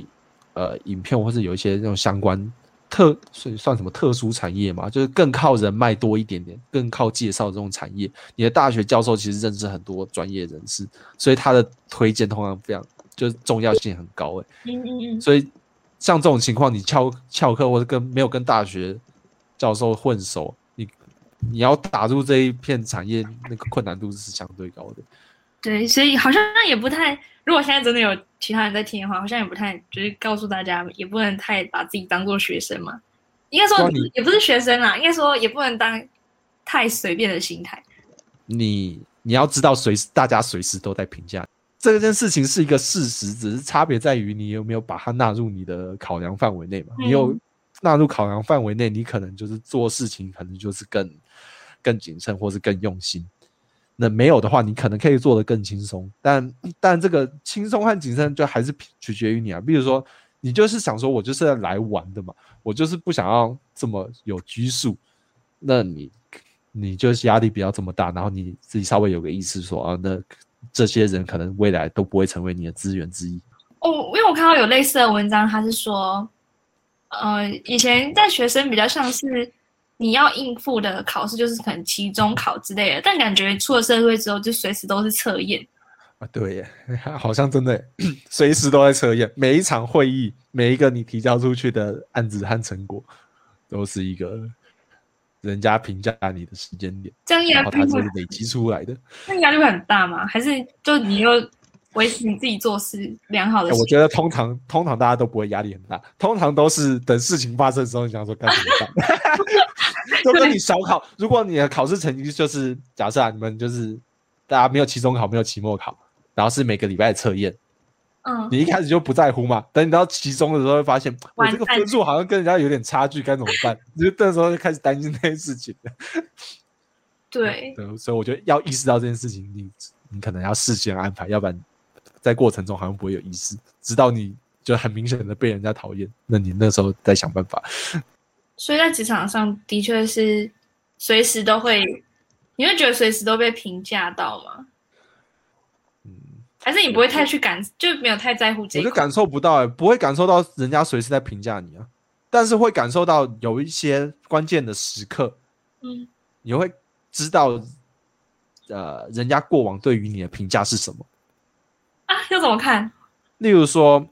呃影片，或是有一些那种相关特算算什么特殊产业嘛，就是更靠人脉多一点点，更靠介绍这种产业。你的大学教授其实认识很多专业人士，所以他的推荐通常非常就是重要性很高。哎，嗯嗯嗯。所以像这种情况，你翘翘课或者跟没有跟大学教授混熟，你你要打入这一片产业，那个困难度是相对高的。对，所以好像也不太。如果现在真的有其他人在听的话，好像也不太，就是告诉大家，也不能太把自己当做学生嘛。应该说也不是学生啦，应该说也不能当太随便的心态。你你要知道，随时大家随时都在评价这件事情是一个事实，只是差别在于你有没有把它纳入你的考量范围内嘛。你有纳入考量范围内，你可能就是做事情可能就是更更谨慎，或是更用心。那没有的话，你可能可以做得更轻松，但 但这个轻松和谨慎就还是取决于你啊。比如说，你就是想说，我就是来玩的嘛，我就是不想要这么有拘束，那你你就是压力不要这么大，然后你自己稍微有个意识说啊，那这些人可能未来都不会成为你的资源之一。哦，因为我看到有类似的文章，他是说，呃，以前在学生比较像是。你要应付的考试就是可能期中考之类的，但感觉出了社会之后就随时都是测验啊，对耶，好像真的 随时都在测验，每一场会议，每一个你提交出去的案子和成果，都是一个人家评价你的时间点，这样压力它是累积出来的，那压力会很大吗？还是就你又？维持你自己做事良好的。我觉得通常通常大家都不会压力很大，通常都是等事情发生的时候，你想说干什么干。就跟你小考，如果你的考试成绩就是假设啊，你们就是大家没有期中考，没有期末考，然后是每个礼拜测验，嗯，你一开始就不在乎嘛。等你到期中的时候，会发现我这个分数好像跟人家有点差距，该怎么办？你 就那时候就开始担心这件事情对，对，所以我觉得要意识到这件事情，你你可能要事先安排，要不然。在过程中好像不会有意思，直到你就很明显的被人家讨厌，那你那时候再想办法。所以在职场上的确是随时都会，你会觉得随时都被评价到吗？嗯，还是你不会太去感，就没有太在乎这我就感受不到，不会感受到人家随时在评价你啊，但是会感受到有一些关键的时刻，嗯，你会知道，呃，人家过往对于你的评价是什么啊。要怎么看？例如说，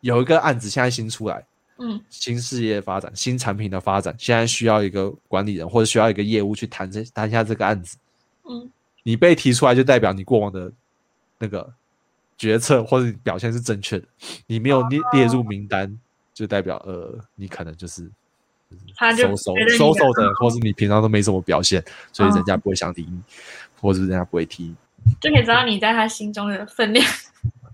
有一个案子现在新出来，嗯，新事业发展、新产品的发展，现在需要一个管理人或者需要一个业务去谈这谈一下这个案子，嗯，你被提出来就代表你过往的那个决策或者表现是正确的，你没有列列入名单，就代表呃，你可能就是收收收收的，或是你平常都没什么表现，所以人家不会想理你，或者人家不会提。就可以知道你在他心中的分量，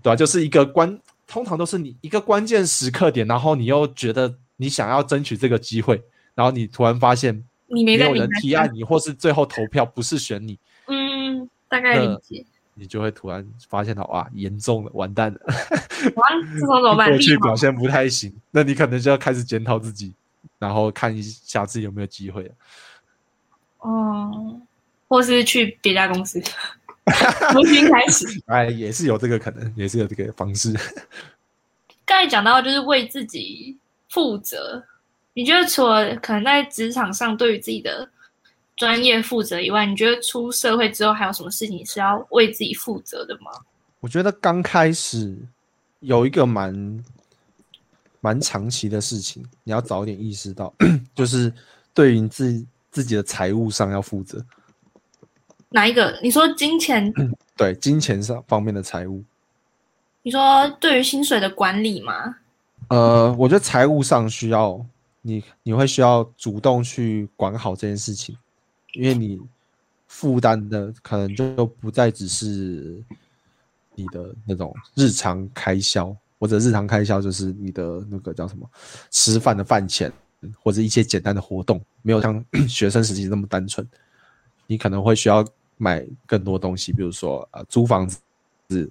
对啊，就是一个关，通常都是你一个关键时刻点，然后你又觉得你想要争取这个机会，然后你突然发现你没有人提案你，或是最后投票不是选你，嗯，大概理解，你就会突然发现到啊，严重了，完蛋了，完，这种怎么办？过去表现不太行，那你可能就要开始检讨自己，然后看一下自己有没有机会了，哦，或是去别家公司。重新开始，哎，也是有这个可能，也是有这个方式。刚才讲到就是为自己负责，你觉得除了可能在职场上对于自己的专业负责以外，你觉得出社会之后还有什么事情是要为自己负责的吗？我觉得刚开始有一个蛮蛮长期的事情，你要早点意识到，就是对于自自己的财务上要负责。哪一个？你说金钱？对，金钱上方面的财务。你说对于薪水的管理吗？呃，我觉得财务上需要你，你会需要主动去管好这件事情，因为你负担的可能就不再只是你的那种日常开销，或者日常开销就是你的那个叫什么吃饭的饭钱，或者一些简单的活动，没有像 学生时期那么单纯。你可能会需要买更多东西，比如说呃租房子，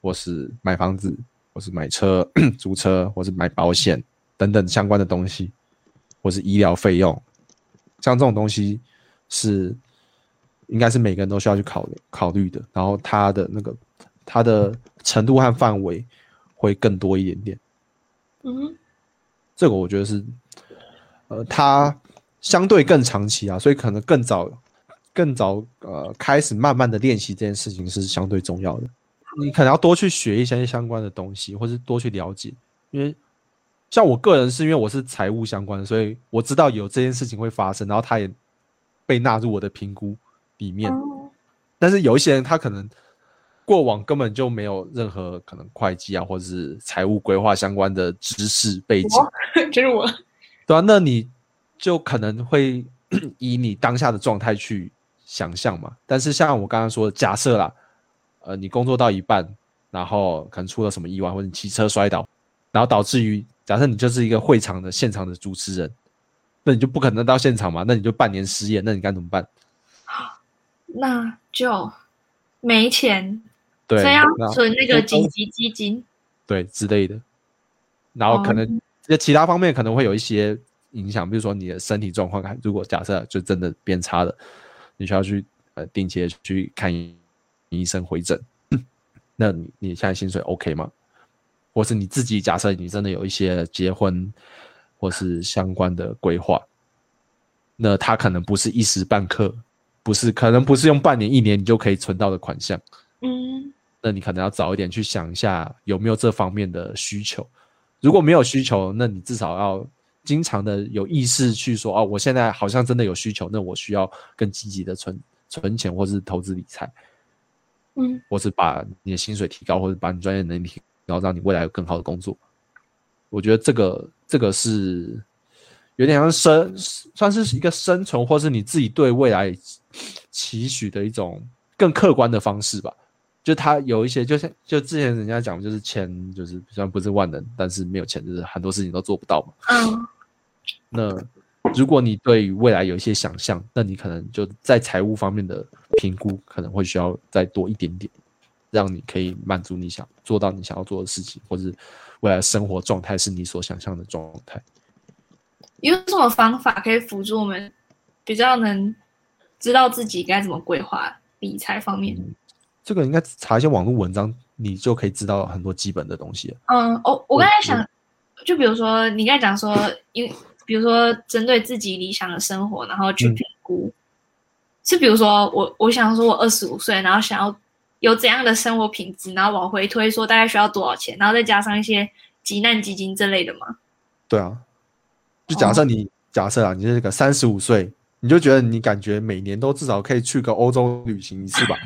或是买房子，或是买车、租车，或是买保险等等相关的东西，或是医疗费用，像这种东西是应该是每个人都需要去考虑考虑的。然后它的那个它的程度和范围会更多一点点。嗯，这个我觉得是，呃，它相对更长期啊，所以可能更早、更早呃开始慢慢的练习这件事情是相对重要的。你可能要多去学一些相关的东西，或是多去了解，因为像我个人是因为我是财务相关的，所以我知道有这件事情会发生，然后它也被纳入我的评估里面。但是有一些人他可能过往根本就没有任何可能会计啊，或者是财务规划相关的知识背景，就是我。对啊，那你就可能会 以你当下的状态去想象嘛。但是像我刚刚说的，假设啦，呃，你工作到一半，然后可能出了什么意外，或者你骑车摔倒，然后导致于假设你就是一个会场的现场的主持人，那你就不可能到现场嘛，那你就半年失业，那你该怎么办？那就没钱，对，所以要存那个紧急基金。对之类的，然后可能在其他方面可能会有一些影响，比如说你的身体状况，如果假设就真的变差了，你需要去呃定期的去看医生回诊，那你你现在薪水 OK 吗？或是你自己假设你真的有一些结婚或是相关的规划，那他可能不是一时半刻，不是可能不是用半年一年你就可以存到的款项。嗯，那你可能要早一点去想一下有没有这方面的需求。如果没有需求，那你至少要经常的有意识去说哦，我现在好像真的有需求，那我需要更积极的存存钱或是投资理财，嗯，或是把你的薪水提高，或者把你专业能力提高，让你未来有更好的工作。我觉得这个这个是有点像生，算是一个生存，或是你自己对未来期许的一种更客观的方式吧。就他有一些，就像就之前人家讲，就是钱就是虽然不是万能，但是没有钱就是很多事情都做不到嘛。嗯，那如果你对于未来有一些想象，那你可能就在财务方面的评估可能会需要再多一点点，让你可以满足你想做到你想要做的事情，或者未来生活状态是你所想象的状态。有什么方法可以辅助我们比较能知道自己该怎么规划理财方面？这个应该查一些网络文章，你就可以知道很多基本的东西。嗯，哦，我刚才想，就比如说你刚才讲说，因为比如说针对自己理想的生活，然后去嗯。评估，是比如说我我想说我二十五岁，然后想要有怎样的生活品质，然后往回推说大概需要多少钱，然后再加上一些急难基金之类的吗。对啊，就假设你、假设啊，你是个三十五岁，你就觉得你感觉每年都至少可以去个欧洲旅行一次吧，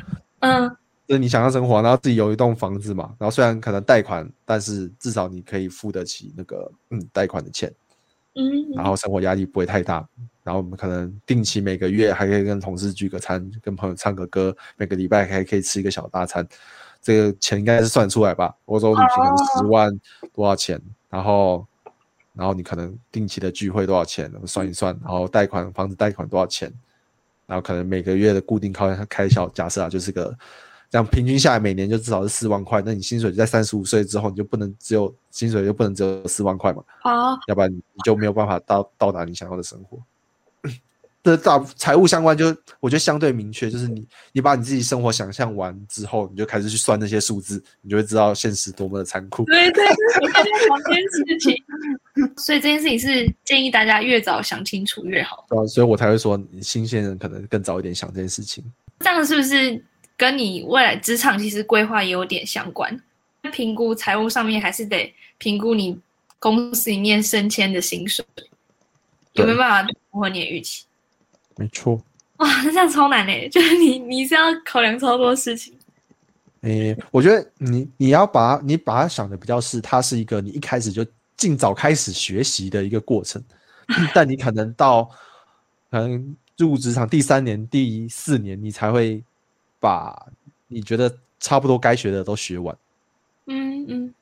嗯。就是你想要生活，然后自己有一栋房子嘛，然后虽然可能贷款，但是至少你可以付得起那个嗯贷款的钱，嗯，然后生活压力不会太大，然后我们可能定期每个月还可以跟同事聚个餐，跟朋友唱个歌，每个礼拜还可以吃一个小大餐，这个钱应该是算出来吧？欧洲旅行可能十万多少钱，然后然后你可能定期的聚会多少钱，算一算，然后贷款房子贷款多少钱，然后可能每个月的固定开开销，假设啊就是个。这样平均下来，每年就至少是四万块。那你薪水在三十五岁之后，你就不能只有薪水就不能只有四万块嘛？好，要不然你就没有办法到到达你想要的生活。这大财务相关就我觉得相对明确，就是你你把你自己生活想象完之后，你就开始去算那些数字，你就会知道现实多么的残酷。对对，我这件事情，所以这件事情是建议大家越早想清楚越好。对啊，所以我才会说，你新鲜人可能更早一点想这件事情。这样是不是跟你未来职场其实规划也有点相关？评估财务上面还是得评估你公司里面升迁的薪水有没有办法符合你的预期。没错。哇，那这样超难诶，就是你你是要考量超多事情。诶、我觉得你你要把你把它想的比较是，它是一个你一开始就尽早开始学习的一个过程，但你可能到可能入职场第三年、第四年，你才会把你觉得差不多该学的都学完。嗯嗯，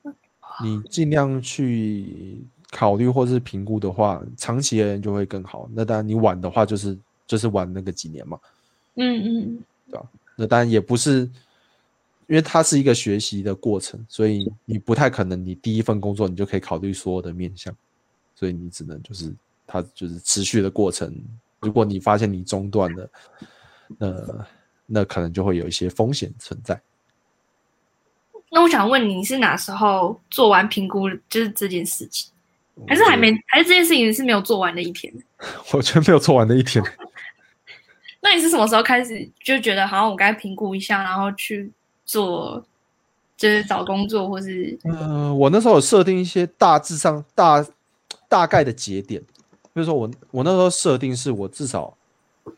你尽量去考虑或是评估的话，长期而言就会更好。那当然，你晚的话就是就是晚那个几年嘛。嗯嗯那当然也不是，因为它是一个学习的过程，所以你不太可能你第一份工作你就可以考虑所有的面向，所以你只能就是它就是持续的过程。如果你发现你中断了，那那可能就会有一些风险存在。那我想问你，你是哪时候做完评估，就是这件事情，还是还没，还是这件事情是没有做完的一天？我觉得没有做完的一天。那你是什么时候开始就觉得好像我该评估一下，然后去做，就是找工作或是？呃，我那时候有设定一些大致上大大概的节点，比如说我我那时候设定是我至少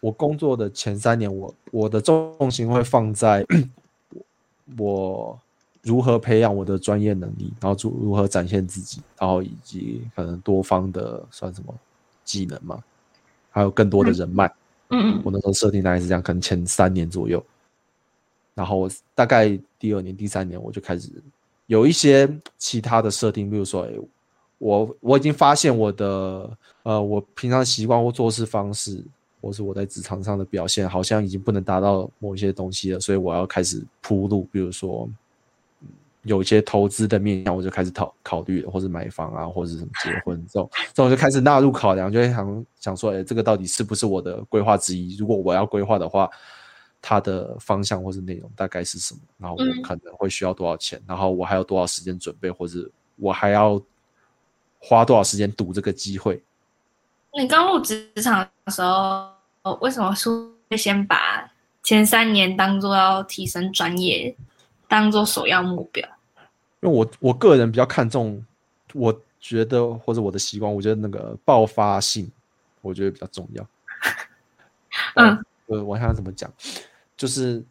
我工作的前三年，我我的重心会放在 我如何培养我的专业能力，然后如如何展现自己，然后以及可能多方的算什么技能嘛，还有更多的人脉。嗯我那时候设定大概是这样，可能前三年左右，然后大概第二年、第三年我就开始有一些其他的设定，比如说，哎，我我已经发现我的呃，我平常习惯或做事方式，或是我在职场上的表现，好像已经不能达到某一些东西了，所以我要开始铺路，比如说。有一些投资的面向，我就开始考考虑了，或者买房啊，或者什么结 婚这种，这种就开始纳入考量，就会想想说，哎，这个到底是不是我的规划之一？如果我要规划的话，它的方向或是内容大概是什么？然后我可能会需要多少钱？然后我还有多少时间准备，或者我还要花多少时间赌这个机会？你刚入职场的时候，为什么会先把前三年当做要提升专业，当做首要目标？因为我我个人比较看重，我觉得或者我的习惯，我觉得那个爆发性，我觉得比较重要。嗯，呃，我想怎么讲，就是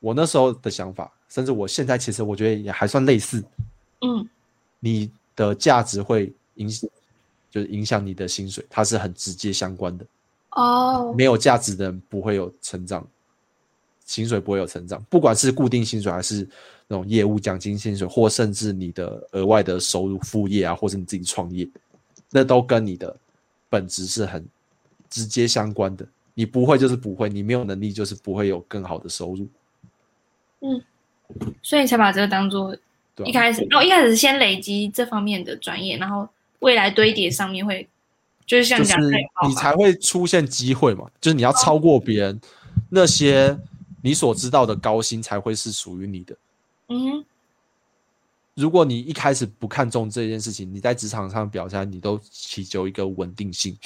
我那时候的想法，甚至我现在其实我觉得也还算类似。嗯，你的价值会影响，就是影响你的薪水，它是很直接相关的。哦，没有价值的人不会有成长，薪水不会有成长，不管是固定薪水还是。那种业务奖金薪水，或甚至你的额外的收入副业啊，或者你自己创业，那都跟你的本质是很直接相关的。你不会就是不会，你没有能力就是不会有更好的收入。嗯，所以你才把这个当做一开始，然后一开始先累积这方面的专业，然后未来堆叠上面会就是像讲，你才会出现机会嘛，就是你要超过别人那些你所知道的高薪才会是属于你的。嗯，如果你一开始不看重这件事情，你在职场上表现你都祈求一个稳定性，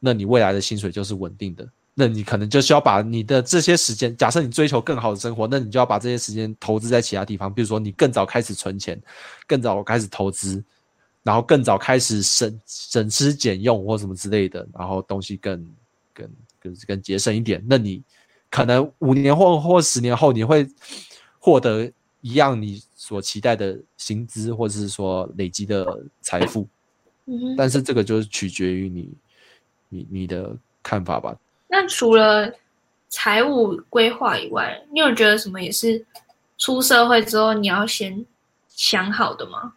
那你未来的薪水就是稳定的。那你可能就需要把你的这些时间，假设你追求更好的生活，那你就要把这些时间投资在其他地方，比如说你更早开始存钱，更早开始投资，然后更早开始省省吃俭用或什么之类的，然后东西更更更更节省一点。那你可能五年或或十年后，你会获得。一样，你所期待的薪资，或者是说累积的财富，嗯，但是这个就是取决于你，你你的看法吧。那除了财务规划以外，你有觉得什么也是出社会之后你要先想好的吗？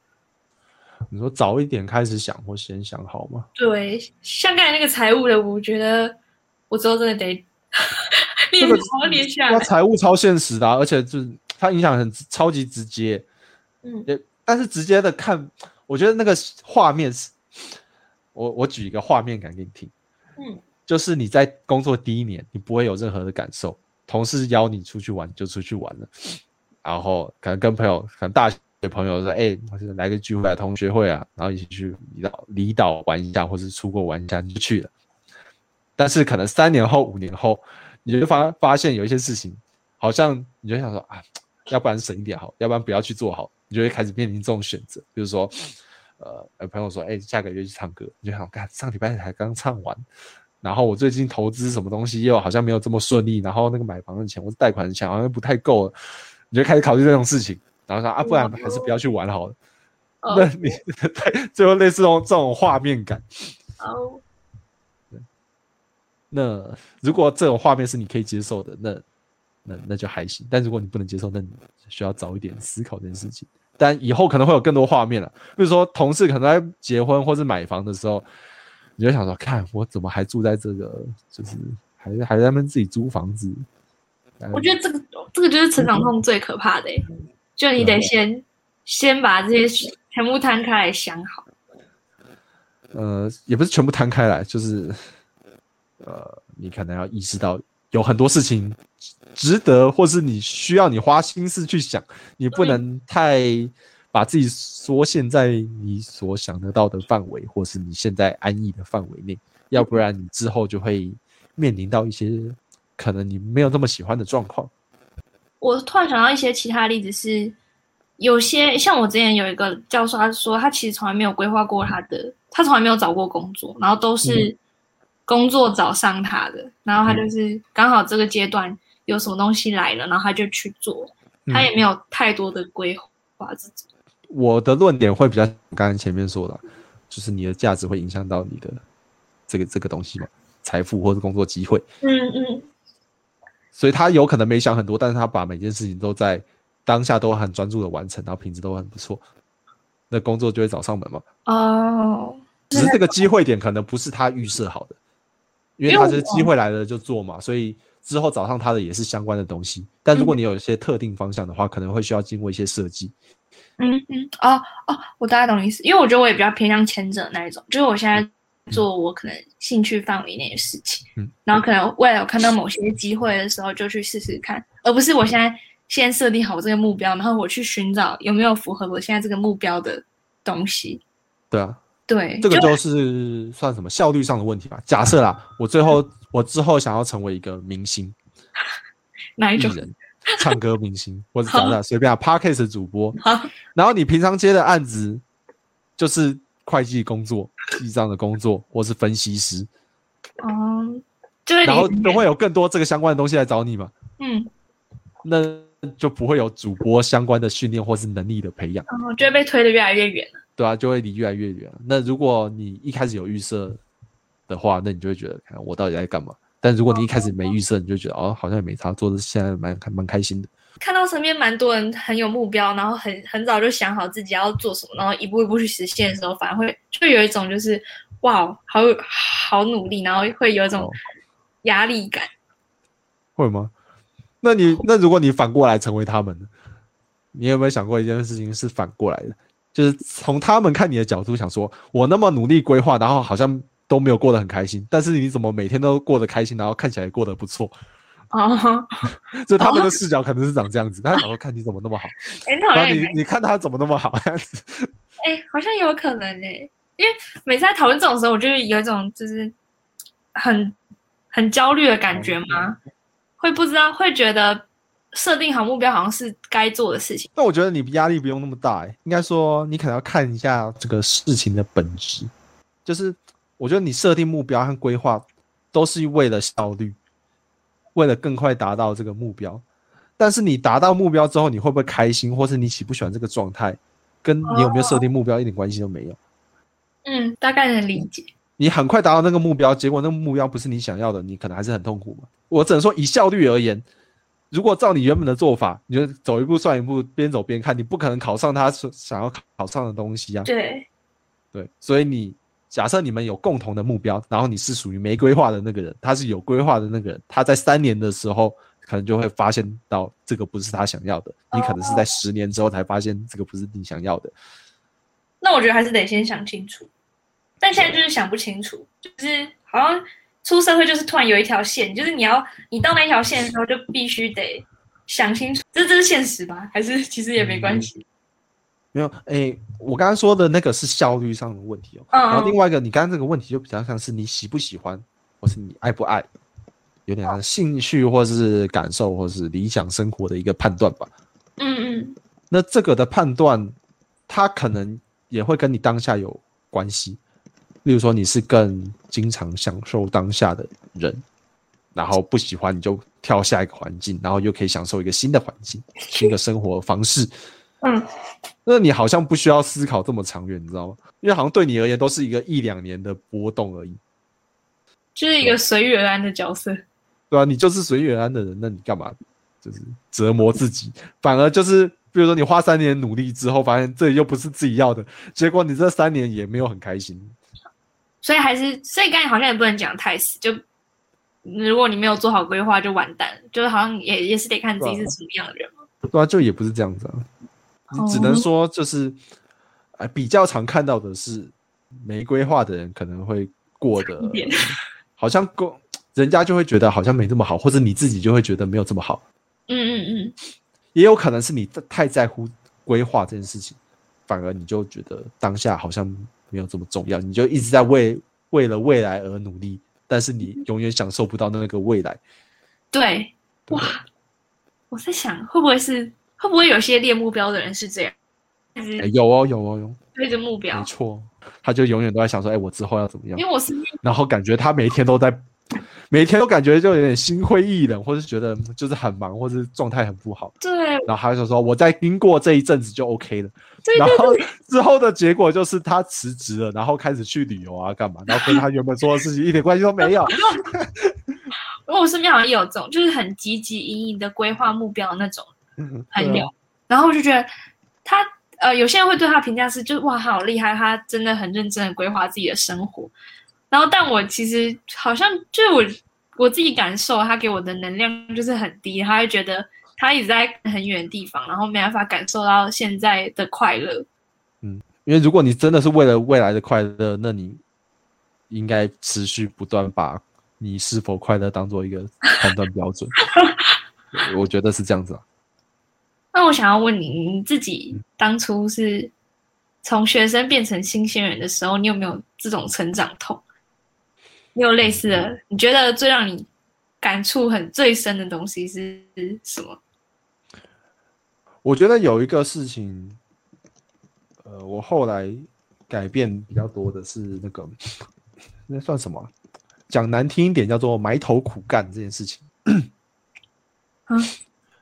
你说早一点开始想，或先想好吗？对，像刚才那个财务的，我觉得我之后真的得 练好练下来。财务超现实的，而且就是。它影响很超级直接，嗯，也但是直接的看，我觉得那个画面是，我我举一个画面感给你听，嗯，就是你在工作第一年，你不会有任何的感受，同事邀你出去玩就出去玩了，然后可能跟朋友，可能大学朋友说，哎，来个聚会、同学会啊，然后一起去离岛离岛玩一下，或是出国玩一下就去了，但是可能三年后、五年后，你就发发现有一些事情，好像你就想说啊。要不然省一点好，要不然不要去做好，你就会开始面临这种选择。比如说，呃，朋友说，哎，下个月去唱歌，你就想，看上礼拜才刚唱完，然后我最近投资什么东西又好像没有这么顺利，然后那个买房的钱或者贷款的钱好像不太够了，你就开始考虑这种事情，然后说啊，不然还是不要去玩好了。那你最后类似这种这种画面感。哦。那如果这种画面是你可以接受的，那。那那就还行，但如果你不能接受，那你需要早一点思考这件事情。但以后可能会有更多画面了，比如说同事可能在结婚或是买房的时候，你就想说，看我怎么还住在这个就是还是还在那边自己租房子。我觉得这个这个就是成长痛最可怕的、欸，就你得先先把这些全部摊开来想好。呃，也不是全部摊开来，就是呃，你可能要意识到有很多事情值得，或是你需要你花心思去想，你不能太把自己缩限在你所想得到的范围，或是你现在安逸的范围内，要不然你之后就会面临到一些可能你没有那么喜欢的状况。我突然想到一些其他例子是，有些像我之前有一个教授，他说他其实从来没有规划过他的，他从来没有找过工作，然后都是工作找上他的，然后他就是刚好这个阶段有什么东西来了，然后他就去做，他也没有太多的规划自己。我的论点会比较刚刚前面说的，就是你的价值会影响到你的这个这个东西嘛，财富或者工作机会。嗯嗯，所以他有可能没想很多，但是他把每件事情都在当下都很专注的完成，然后品质都很不错，那工作就会找上门嘛。哦，只是这个机会点可能不是他预设好的，因为他是机会来了就做嘛，所以之后找上他的也是相关的东西。但如果你有一些特定方向的话，可能会需要经过一些设计。嗯嗯，哦哦，我大概懂意思，因为我觉得我也比较偏向前者那一种，就是我现在做我可能兴趣范围内的事情，嗯，然后可能未来我看到某些机会的时候就去试试看，而不是我现在先设定好这个目标，然后我去寻找有没有符合我现在这个目标的东西。对啊，对，这个就是算什么效率上的问题吧。假设啦，我最后 我之后想要成为一个明星，哪一种？人、唱歌明星，或者啥的随便啊 Parkes 主播。好，然后你平常接的案子就是会计工作、记账的工作，或是分析师，哦，就会然后离都会有更多这个相关的东西来找你嘛，嗯，那就不会有主播相关的训练或是能力的培养，然后就会被推得越来越远了。对啊，就会离越来越远。那如果你一开始有预设的话，那你就会觉得，看我到底在干嘛？但如果你一开始没预设，你就觉得哦，好像也没差，做的现在蛮蛮开心的。看到身边蛮多人很有目标，然后很很早就想好自己要做什么，然后一步一步去实现的时候，反而会就有一种就是哇，好好努力，然后会有一种哦压力感。会吗？那你那如果你反过来成为他们呢，你有没有想过一件事情是反过来的？就是从他们看你的角度想说，我那么努力规划，然后好像都没有过得很开心，但是你怎么每天都过得开心，然后看起来过得不错？哦，就他们的视角可能是长这样子，他想说看你怎么那么好，哎，你你看他怎么那么好，这样子。哎，好像有可能哎，因为每次在讨论这种时候，我就有一种就是很很焦虑的感觉吗，会不知道会觉得设定好目标好像是该做的事情。那我觉得你压力不用那么大、欸，应该说你可能要看一下这个事情的本质，就是我觉得你设定目标和规划都是为了效率，为了更快达到这个目标。但是你达到目标之后，你会不会开心，或是你喜不喜欢这个状态，跟你有没有设定目标一点关系都没有。嗯，大概能理解。你很快达到那个目标，结果那个目标不是你想要的，你可能还是很痛苦嘛。我只能说以效率而言，如果照你原本的做法，你就走一步算一步，边走边看，你不可能考上他所想要考上的东西啊。对，对，所以你假设你们有共同的目标，然后你是属于没规划的那个人，他是有规划的那个人，他在三年的时候可能就会发现到这个不是他想要的，你可能是在十年之后才发现这个不是你想要的。那我觉得还是得先想清楚，但现在就是想不清楚，就是好像出社会就是突然有一条线，就是你要你到那条线的时候就必须得想清楚，这这是现实吧？还是其实也没关系？没有，诶，我刚刚说的那个是效率上的问题哦。嗯然后另外一个，你刚刚这个问题就比较像是你喜不喜欢，或是你爱不爱，有点像兴趣或是感受或是理想生活的一个判断吧。嗯嗯那这个的判断，它可能也会跟你当下有关系。例如说，你是更经常享受当下的人，然后不喜欢你就跳下一个环境，然后又可以享受一个新的环境、新的生活方式。嗯，那你好像不需要思考这么长远，你知道吗？因为好像对你而言都是一个一两年的波动而已，就是一个随遇而安的角色。对啊、你就是随遇而安的人，那你干嘛就是折磨自己？反而就是，比如说你花三年努力之后，发现这又不是自己要的，结果你这三年也没有很开心。所以还是，所以刚才好像也不能讲太死，就如果你没有做好规划，就完蛋，就是好像也也是得看自己是什么样的人嘛。对啊，就也不是这样子啊，你只能哦。说就是，呃，比较常看到的是没规划的人可能会过得好像过，人家就会觉得好像没这么好，或者你自己就会觉得没有这么好，嗯嗯嗯，也有可能是你太在乎规划这件事情，反而你就觉得当下好像没有这么重要，你就一直在为为了未来而努力，但是你永远享受不到那个未来。对，哇，我在想会不会是会不会有些列目标的人是这样，有哦，有哦，有，对着目标没，错，他就永远都在想说，哎，我之后要怎么样因？为我是 然后感觉他每一天都在，每一天都感觉就有点心灰意冷，或是觉得就是很忙，或是状态很不好。对然后他就说，我在经过这一阵子就 OK 了。对然后 之后的结果就是他辞职了，然后开始去旅游啊，干嘛？然后跟他原本做的事情一点关系都没有。因为我身边好像也有这种，就是很积极隐隐的规划目标的那种朋友，对啊然后我就觉得他呃，有些人会对他评价是，就是哇，他好厉害，他真的很认真的规划自己的生活。然后，但我其实好像就是我我自己感受，他给我的能量就是很低，他会觉得他一直在很远的地方，然后没办法感受到现在的快乐。嗯因为如果你真的是为了未来的快乐，那你应该持续不断把你是否快乐当做一个判断标准。我觉得是这样子啊。那我想要问你，你自己当初是从学生变成新鲜人的时候，你有没有这种成长痛？你有类似的？你觉得最让你感触很最深的东西是什么？我觉得有一个事情，呃，我后来改变比较多的是那个，那算什么啊？讲难听一点，叫做埋头苦干这件事情。嗯，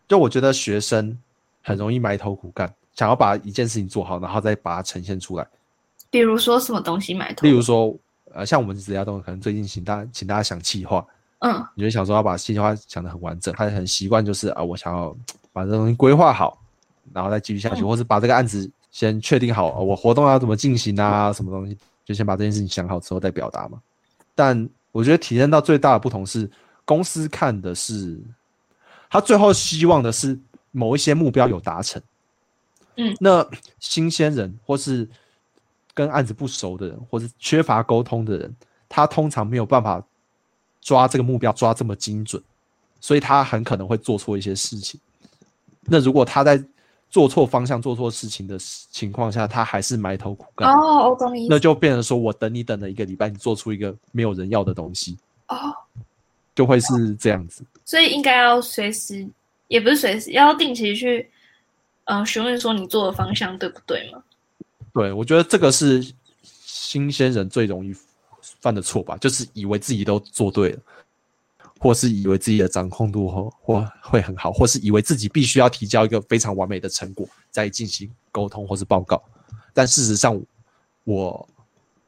就我觉得学生很容易埋头苦干，想要把一件事情做好，然后再把它呈现出来。比如说什么东西埋头？例如说，呃，像我们职业动可能最近请大家请大家想企划，嗯你就想说要把计划想得很完整，他很习惯就是啊，我想要把这东西规划好，然后再继续下去，嗯或是把这个案子先确定好，呃我活动要怎么进行啊，什么东西，就先把这件事情想好之后再表达嘛。但我觉得体验到最大的不同是，公司看的是他最后希望的是某一些目标有达成，嗯，那新鲜人或是跟案子不熟的人，或是缺乏沟通的人，他通常没有办法抓这个目标抓这么精准，所以他很可能会做错一些事情。那如果他在做错方向、做错事情的情况下，他还是埋头苦干，哦，我懂意思。那就变成说我等你等了一个礼拜，你做出一个没有人要的东西，哦，就会是这样子。所以应该要随时，也不是随时，要定期去，呃，询问说你做的方向对不对吗？对，我觉得这个是新鲜人最容易犯的错吧，就是以为自己都做对了，或是以为自己的掌控度或或会很好，或是以为自己必须要提交一个非常完美的成果再进行沟通或是报告。但事实上，我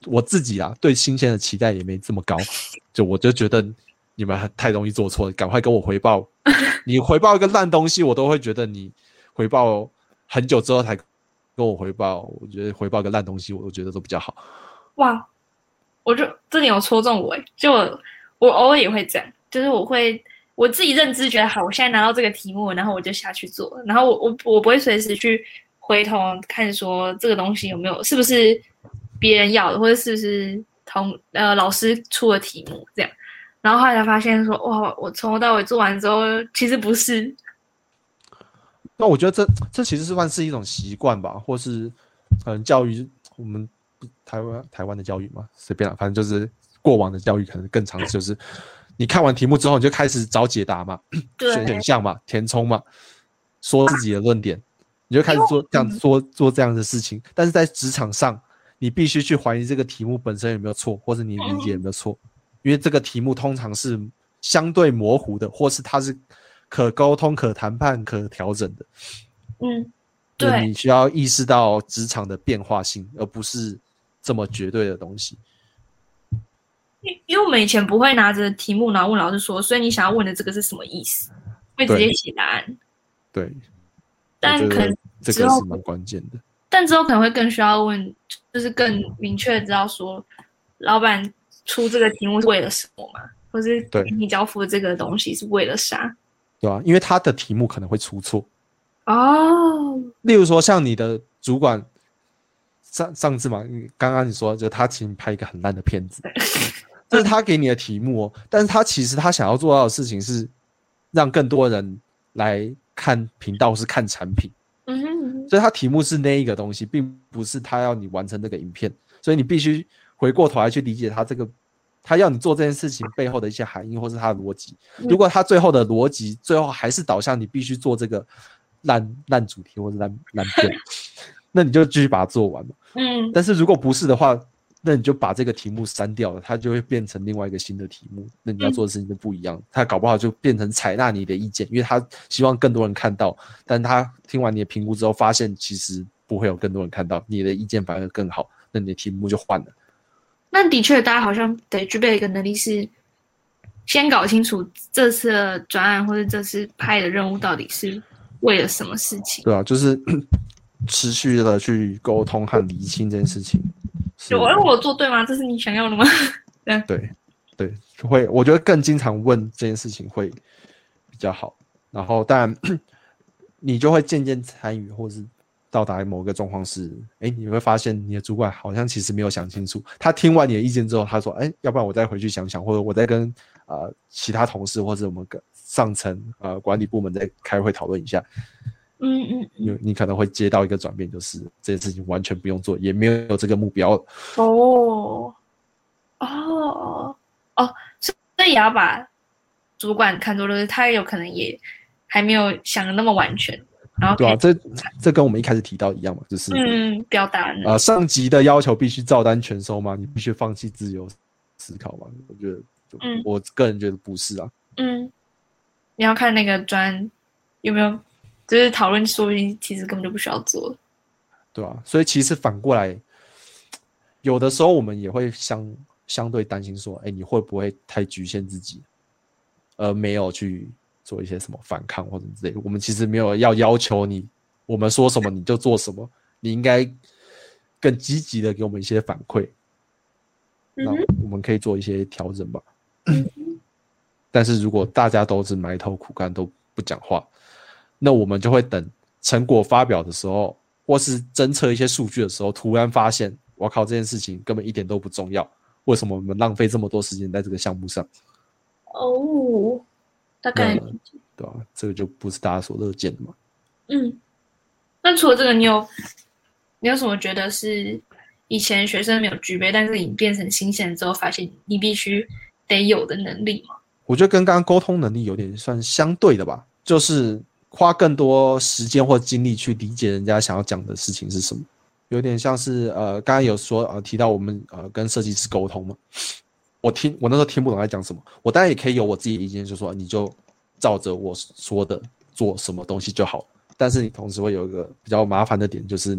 我自己啊，对新鲜的期待也没这么高，就我就觉得你们很太容易做错，赶快跟我回报。你回报一个烂东西，我都会觉得你回报很久之后才跟我回报，我觉得回报个烂东西，我都觉得都比较好。哇，我就这点有戳中我，就我我偶尔也会这样，就是我会我自己认知觉得好，我现在拿到这个题目，然后我就下去做，然后我我我不会随时去回头看说这个东西有没有是不是别人要的，或者是不是同呃老师出的题目这样，然后后来才发现说哇，我从头到尾做完之后，其实不是，那我觉得这这其实是算是一种习惯吧，或是可能教育我们台湾台湾的教育嘛，随便了，反正就是过往的教育可能更长，就是你看完题目之后，你就开始找解答嘛，选选项嘛，填充嘛，说自己的论点，你就开始做这样做做这样的事情。但是在职场上，你必须去怀疑这个题目本身有没有错，或者你理解有没有错，因为这个题目通常是相对模糊的，或是它是可沟通、可谈判、可调整的。嗯，就对你需要意识到职场的变化性，而不是这么绝对的东西。因因为我们以前不会拿着题目然后问老师说，所以你想要问的这个是什么意思，会直接写答案。对，但可能这个是蛮关键的。但之后可能会更需要问，就是更明确知道说，老板出这个题目是为了什么嘛？或是对。给你交付的这个东西是为了啥？对啊、因为他的题目可能会出错，哦，例如说像你的主管上上次嘛，你刚刚你说就他请你拍一个很烂的片子，这是他给你的题目哦，但是他其实他想要做到的事情是让更多人来看频道是看产品，嗯哼嗯哼，所以他题目是那一个东西，并不是他要你完成那个影片，所以你必须回过头来去理解他这个。他要你做这件事情背后的一些含义，或是他的逻辑。如果他最后的逻辑最后还是导向你必须做这个烂烂主题或者烂烂片，那你就继续把它做完嘛。嗯但是如果不是的话，那你就把这个题目删掉了，它就会变成另外一个新的题目。那你要做的事情就不一样，他搞不好就变成采纳你的意见，因为他希望更多人看到，但他听完你的评估之后，发现其实不会有更多人看到，你的意见反而更好，那你的题目就换了。那的确，大家好像得具备一个能力是，先搞清楚这次的专案或者这次拍的任务到底是为了什么事情。对啊，就是 持续的去沟通和厘清这件事情。是就哎，我做对吗？这是你想要的吗？对对，会我觉得更经常问这件事情会比较好。然后但 你就会渐渐参与，或是到达某个状况是，哎，你会发现你的主管好像其实没有想清楚。他听完你的意见之后，他说，哎，要不然我再回去想想，或者我再跟呃其他同事或者我们跟上层呃管理部门再开会讨论一下。嗯嗯你你可能会接到一个转变，就是这件事情完全不用做，也没有这个目标。哦哦哦，所以也要把主管看作就是他有可能也还没有想的那么完全，对啊，这这跟我们一开始提到一样嘛，就是嗯表达啊呃，上级的要求必须照单全收吗？你必须放弃自由思考吗？我觉得，嗯我个人觉得不是啊。嗯，你要看那个专有没有，就是讨论，说不定其实根本就不需要做。对啊、所以其实反过来，有的时候我们也会相相对担心说，哎，你会不会太局限自己，而没有去做一些什么反抗或者之类的。我们其实没有要要求你，我们说什么你就做什么，你应该更积极的给我们一些反馈，那嗯我们可以做一些调整吧。但是如果大家都是埋头苦干都不讲话，那我们就会等成果发表的时候，或是侦测一些数据的时候，突然发现，我靠，这件事情根本一点都不重要。为什么我们浪费这么多时间在这个项目上？哦，大概那对吧、这个就不是大家所乐见的嘛。嗯。那除了这个，你有你有什么觉得是以前学生没有具备，但是你变成新鲜之后，发现你必须得有的能力吗？我觉得跟刚刚沟通能力有点算相对的吧，就是花更多时间或精力去理解人家想要讲的事情是什么，有点像是呃，刚刚有说呃提到我们呃跟设计师沟通嘛，我听我那时候听不懂在讲什么，我当然也可以有我自己的意见，就说你就照着我说的做什么东西就好，但是你同时会有一个比较麻烦的点，就是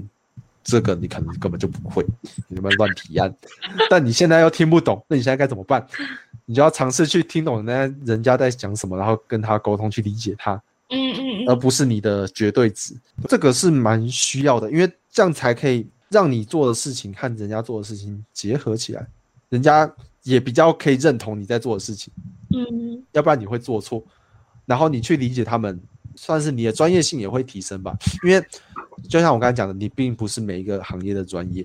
这个你可能根本就不会，你们乱提案，但你现在又听不懂，那你现在该怎么办？你就要尝试去听懂人家人家在讲什么，然后跟他沟通去理解他，嗯嗯嗯而不是你的绝对值。这个是蛮需要的，因为这样才可以让你做的事情和人家做的事情结合起来，人家也比较可以认同你在做的事情，嗯要不然你会做错。然后你去理解他们，算是你的专业性也会提升吧。因为就像我刚才讲的，你并不是每一个行业的专业，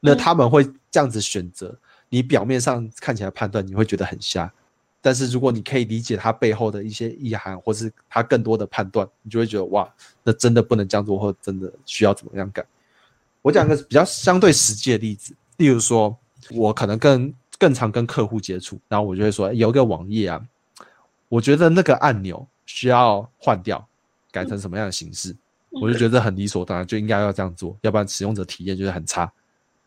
那嗯他们会这样子选择。你表面上看起来判断，你会觉得很瞎，但是如果你可以理解他背后的一些意涵，或是他更多的判断，你就会觉得哇，那真的不能这样做，或真的需要怎么样改。我讲个比较相对实际的例子，例如说，我可能更更常跟客户接触，然后我就会说，有一个网页啊，我觉得那个按钮需要换掉，改成什么样的形式，我就觉得很理所当然，就应该要这样做，要不然使用者体验就是很差。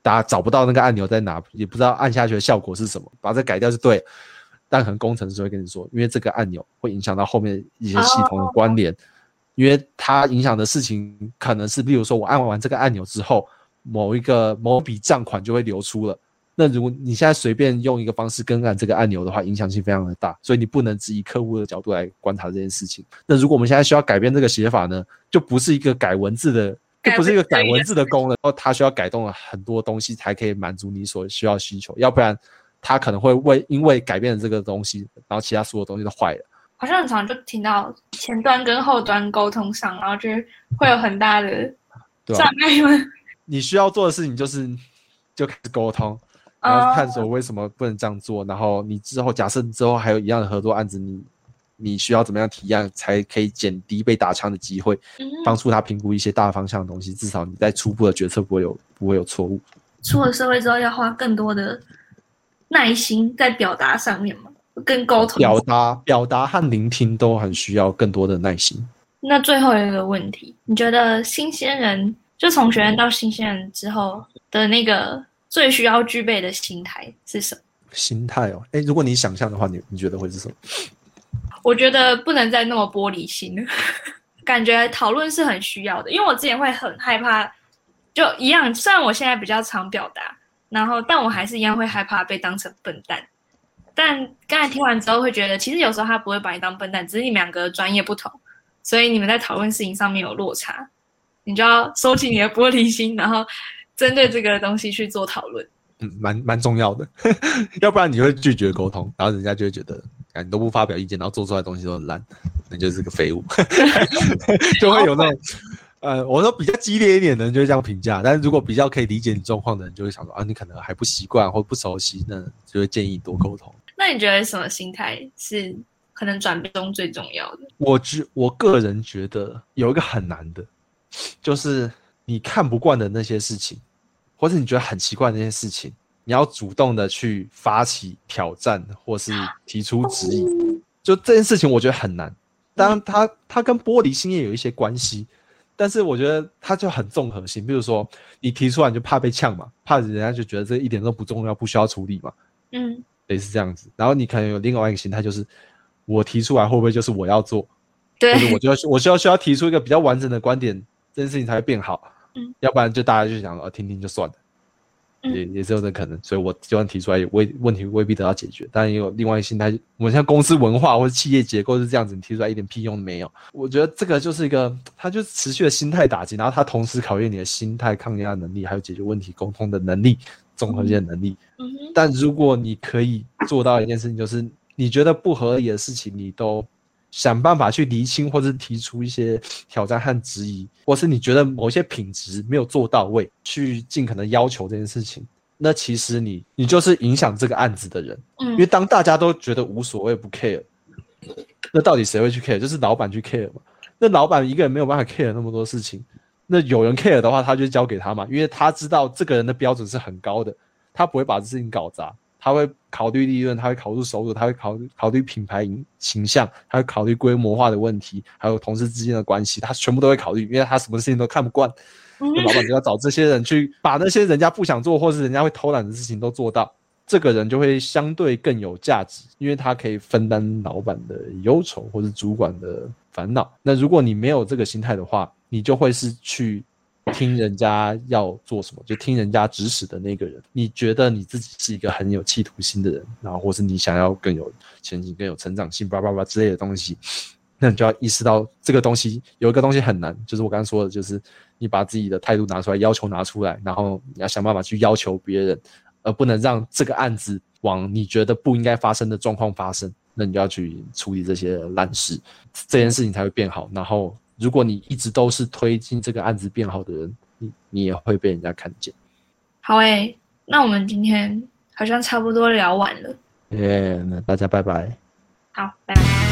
大家找不到那个按钮在哪，也不知道按下去的效果是什么，把这改掉就对了。但可能工程师会跟你说，因为这个按钮会影响到后面一些系统的关联，因为它影响的事情可能是，例如说我按完这个按钮之后，某一个某笔账款就会流出了。那如果你现在随便用一个方式更改这个按钮的话，影响性非常的大，所以你不能只以客户的角度来观察这件事情。那如果我们现在需要改变这个写法呢，就不是一个改文字的，就不是一个改文字的功能，然后它需要改动了很多东西才可以满足你所需要需求，要不然它可能会为因为改变了这个东西，然后其他所有东西都坏了。好像很常就听到前端跟后端沟通上，然后就会有很大的障碍吗？你需要做的事情就是就开始沟通，然后探索为什么不能这样做，然后你之后假设你之后还有一样的合作案子，你你需要怎么样提案才可以减低被打枪的机会，嗯，帮助他评估一些大方向的东西，至少你在初步的决策不会有不会有错误。出了社会之后要花更多的耐心在表达上面嘛，跟沟通。表达表达和聆听都很需要更多的耐心。那最后一个问题，你觉得新鲜人就从学员到新鲜人之后的那个最需要具备的心态是什么？心态哦，哎，如果你想象的话，你你觉得会是什么？我觉得不能再那么玻璃心了，感觉讨论是很需要的，因为我之前会很害怕，就一样，虽然我现在比较常表达，然后但我还是一样会害怕被当成笨蛋。但刚才听完之后，会觉得其实有时候他不会把你当笨蛋，只是你们两个专业不同，所以你们在讨论事情上面有落差，你就要收起你的玻璃心，然后针对这个东西去做讨论。嗯，蛮蛮重要的，要不然你会拒绝沟通，然后人家就会觉得，啊，你都不发表意见，然后做出来的东西都很烂，你就是个废物，就会有那种，呃，我说比较激烈一点的人就会这样评价，但是如果比较可以理解你状况的人，就会想说，啊，你可能还不习惯或不熟悉，那就会建议你多沟通。那你觉得什么心态是可能转变中最重要的？我觉我个人觉得有一个很难的，就是你看不惯的那些事情，或者你觉得很奇怪的那些事情，你要主动的去发起挑战，或是提出质疑。就这件事情，我觉得很难。当然它，它跟玻璃心也有一些关系，但是我觉得它就很综合性。比如说，你提出来你就怕被呛嘛，怕人家就觉得这一点都不重要，不需要处理嘛，嗯，类似这样子。然后你可能有另外一个心态，就是我提出来会不会就是我要做？对我就要我需要需要提出一个比较完整的观点，这件事情才会变好。嗯，要不然就大家就想呃听听就算了，嗯也也是有这可能。所以我就算提出来，也未问题未必得到解决。当然也有另外一个心态，我们像公司文化或者企业结构是这样子，你提出来一点屁用都没有。我觉得这个就是一个，它就是持续的心态打击，然后它同时考验你的心态、抗压能力，还有解决问题、沟通的能力、综合性的能力。嗯哼，但如果你可以做到一件事情，就是你觉得不合理的事情，你都想办法去厘清，或者是提出一些挑战和质疑，或是你觉得某些品质没有做到位，去尽可能要求这件事情，那其实你你就是影响这个案子的人，嗯因为当大家都觉得无所谓不 care，那到底谁会去 care？就是老板去 care 嘛。那老板一个人没有办法 care 那么多事情，那有人 care 的话，他就交给他嘛，因为他知道这个人的标准是很高的，他不会把这事情搞砸，他会考虑利润，他会考虑收入，他会考虑考虑品牌形形象，他会考虑规模化的问题，还有同事之间的关系，他全部都会考虑，因为他什么事情都看不惯，老板就要找这些人去把那些人家不想做或是人家会偷懒的事情都做到。这个人就会相对更有价值，因为他可以分担老板的忧愁或是主管的烦恼。那如果你没有这个心态的话，你就会是去听人家要做什么，就听人家指使的那个人。你觉得你自己是一个很有企图心的人，然后或是你想要更有前景、更有成长性，叭叭叭之类的东西，那你就要意识到这个东西有一个东西很难，就是我刚刚说的，就是你把自己的态度拿出来，要求拿出来，然后你要想办法去要求别人。而不能让这个案子往你觉得不应该发生的状况发生，那你就要去处理这些烂事，这件事情才会变好。然后，如果你一直都是推进这个案子变好的人，你你也会被人家看见。好诶、那我们今天好像差不多聊完了。耶、那大家拜拜。好，拜拜。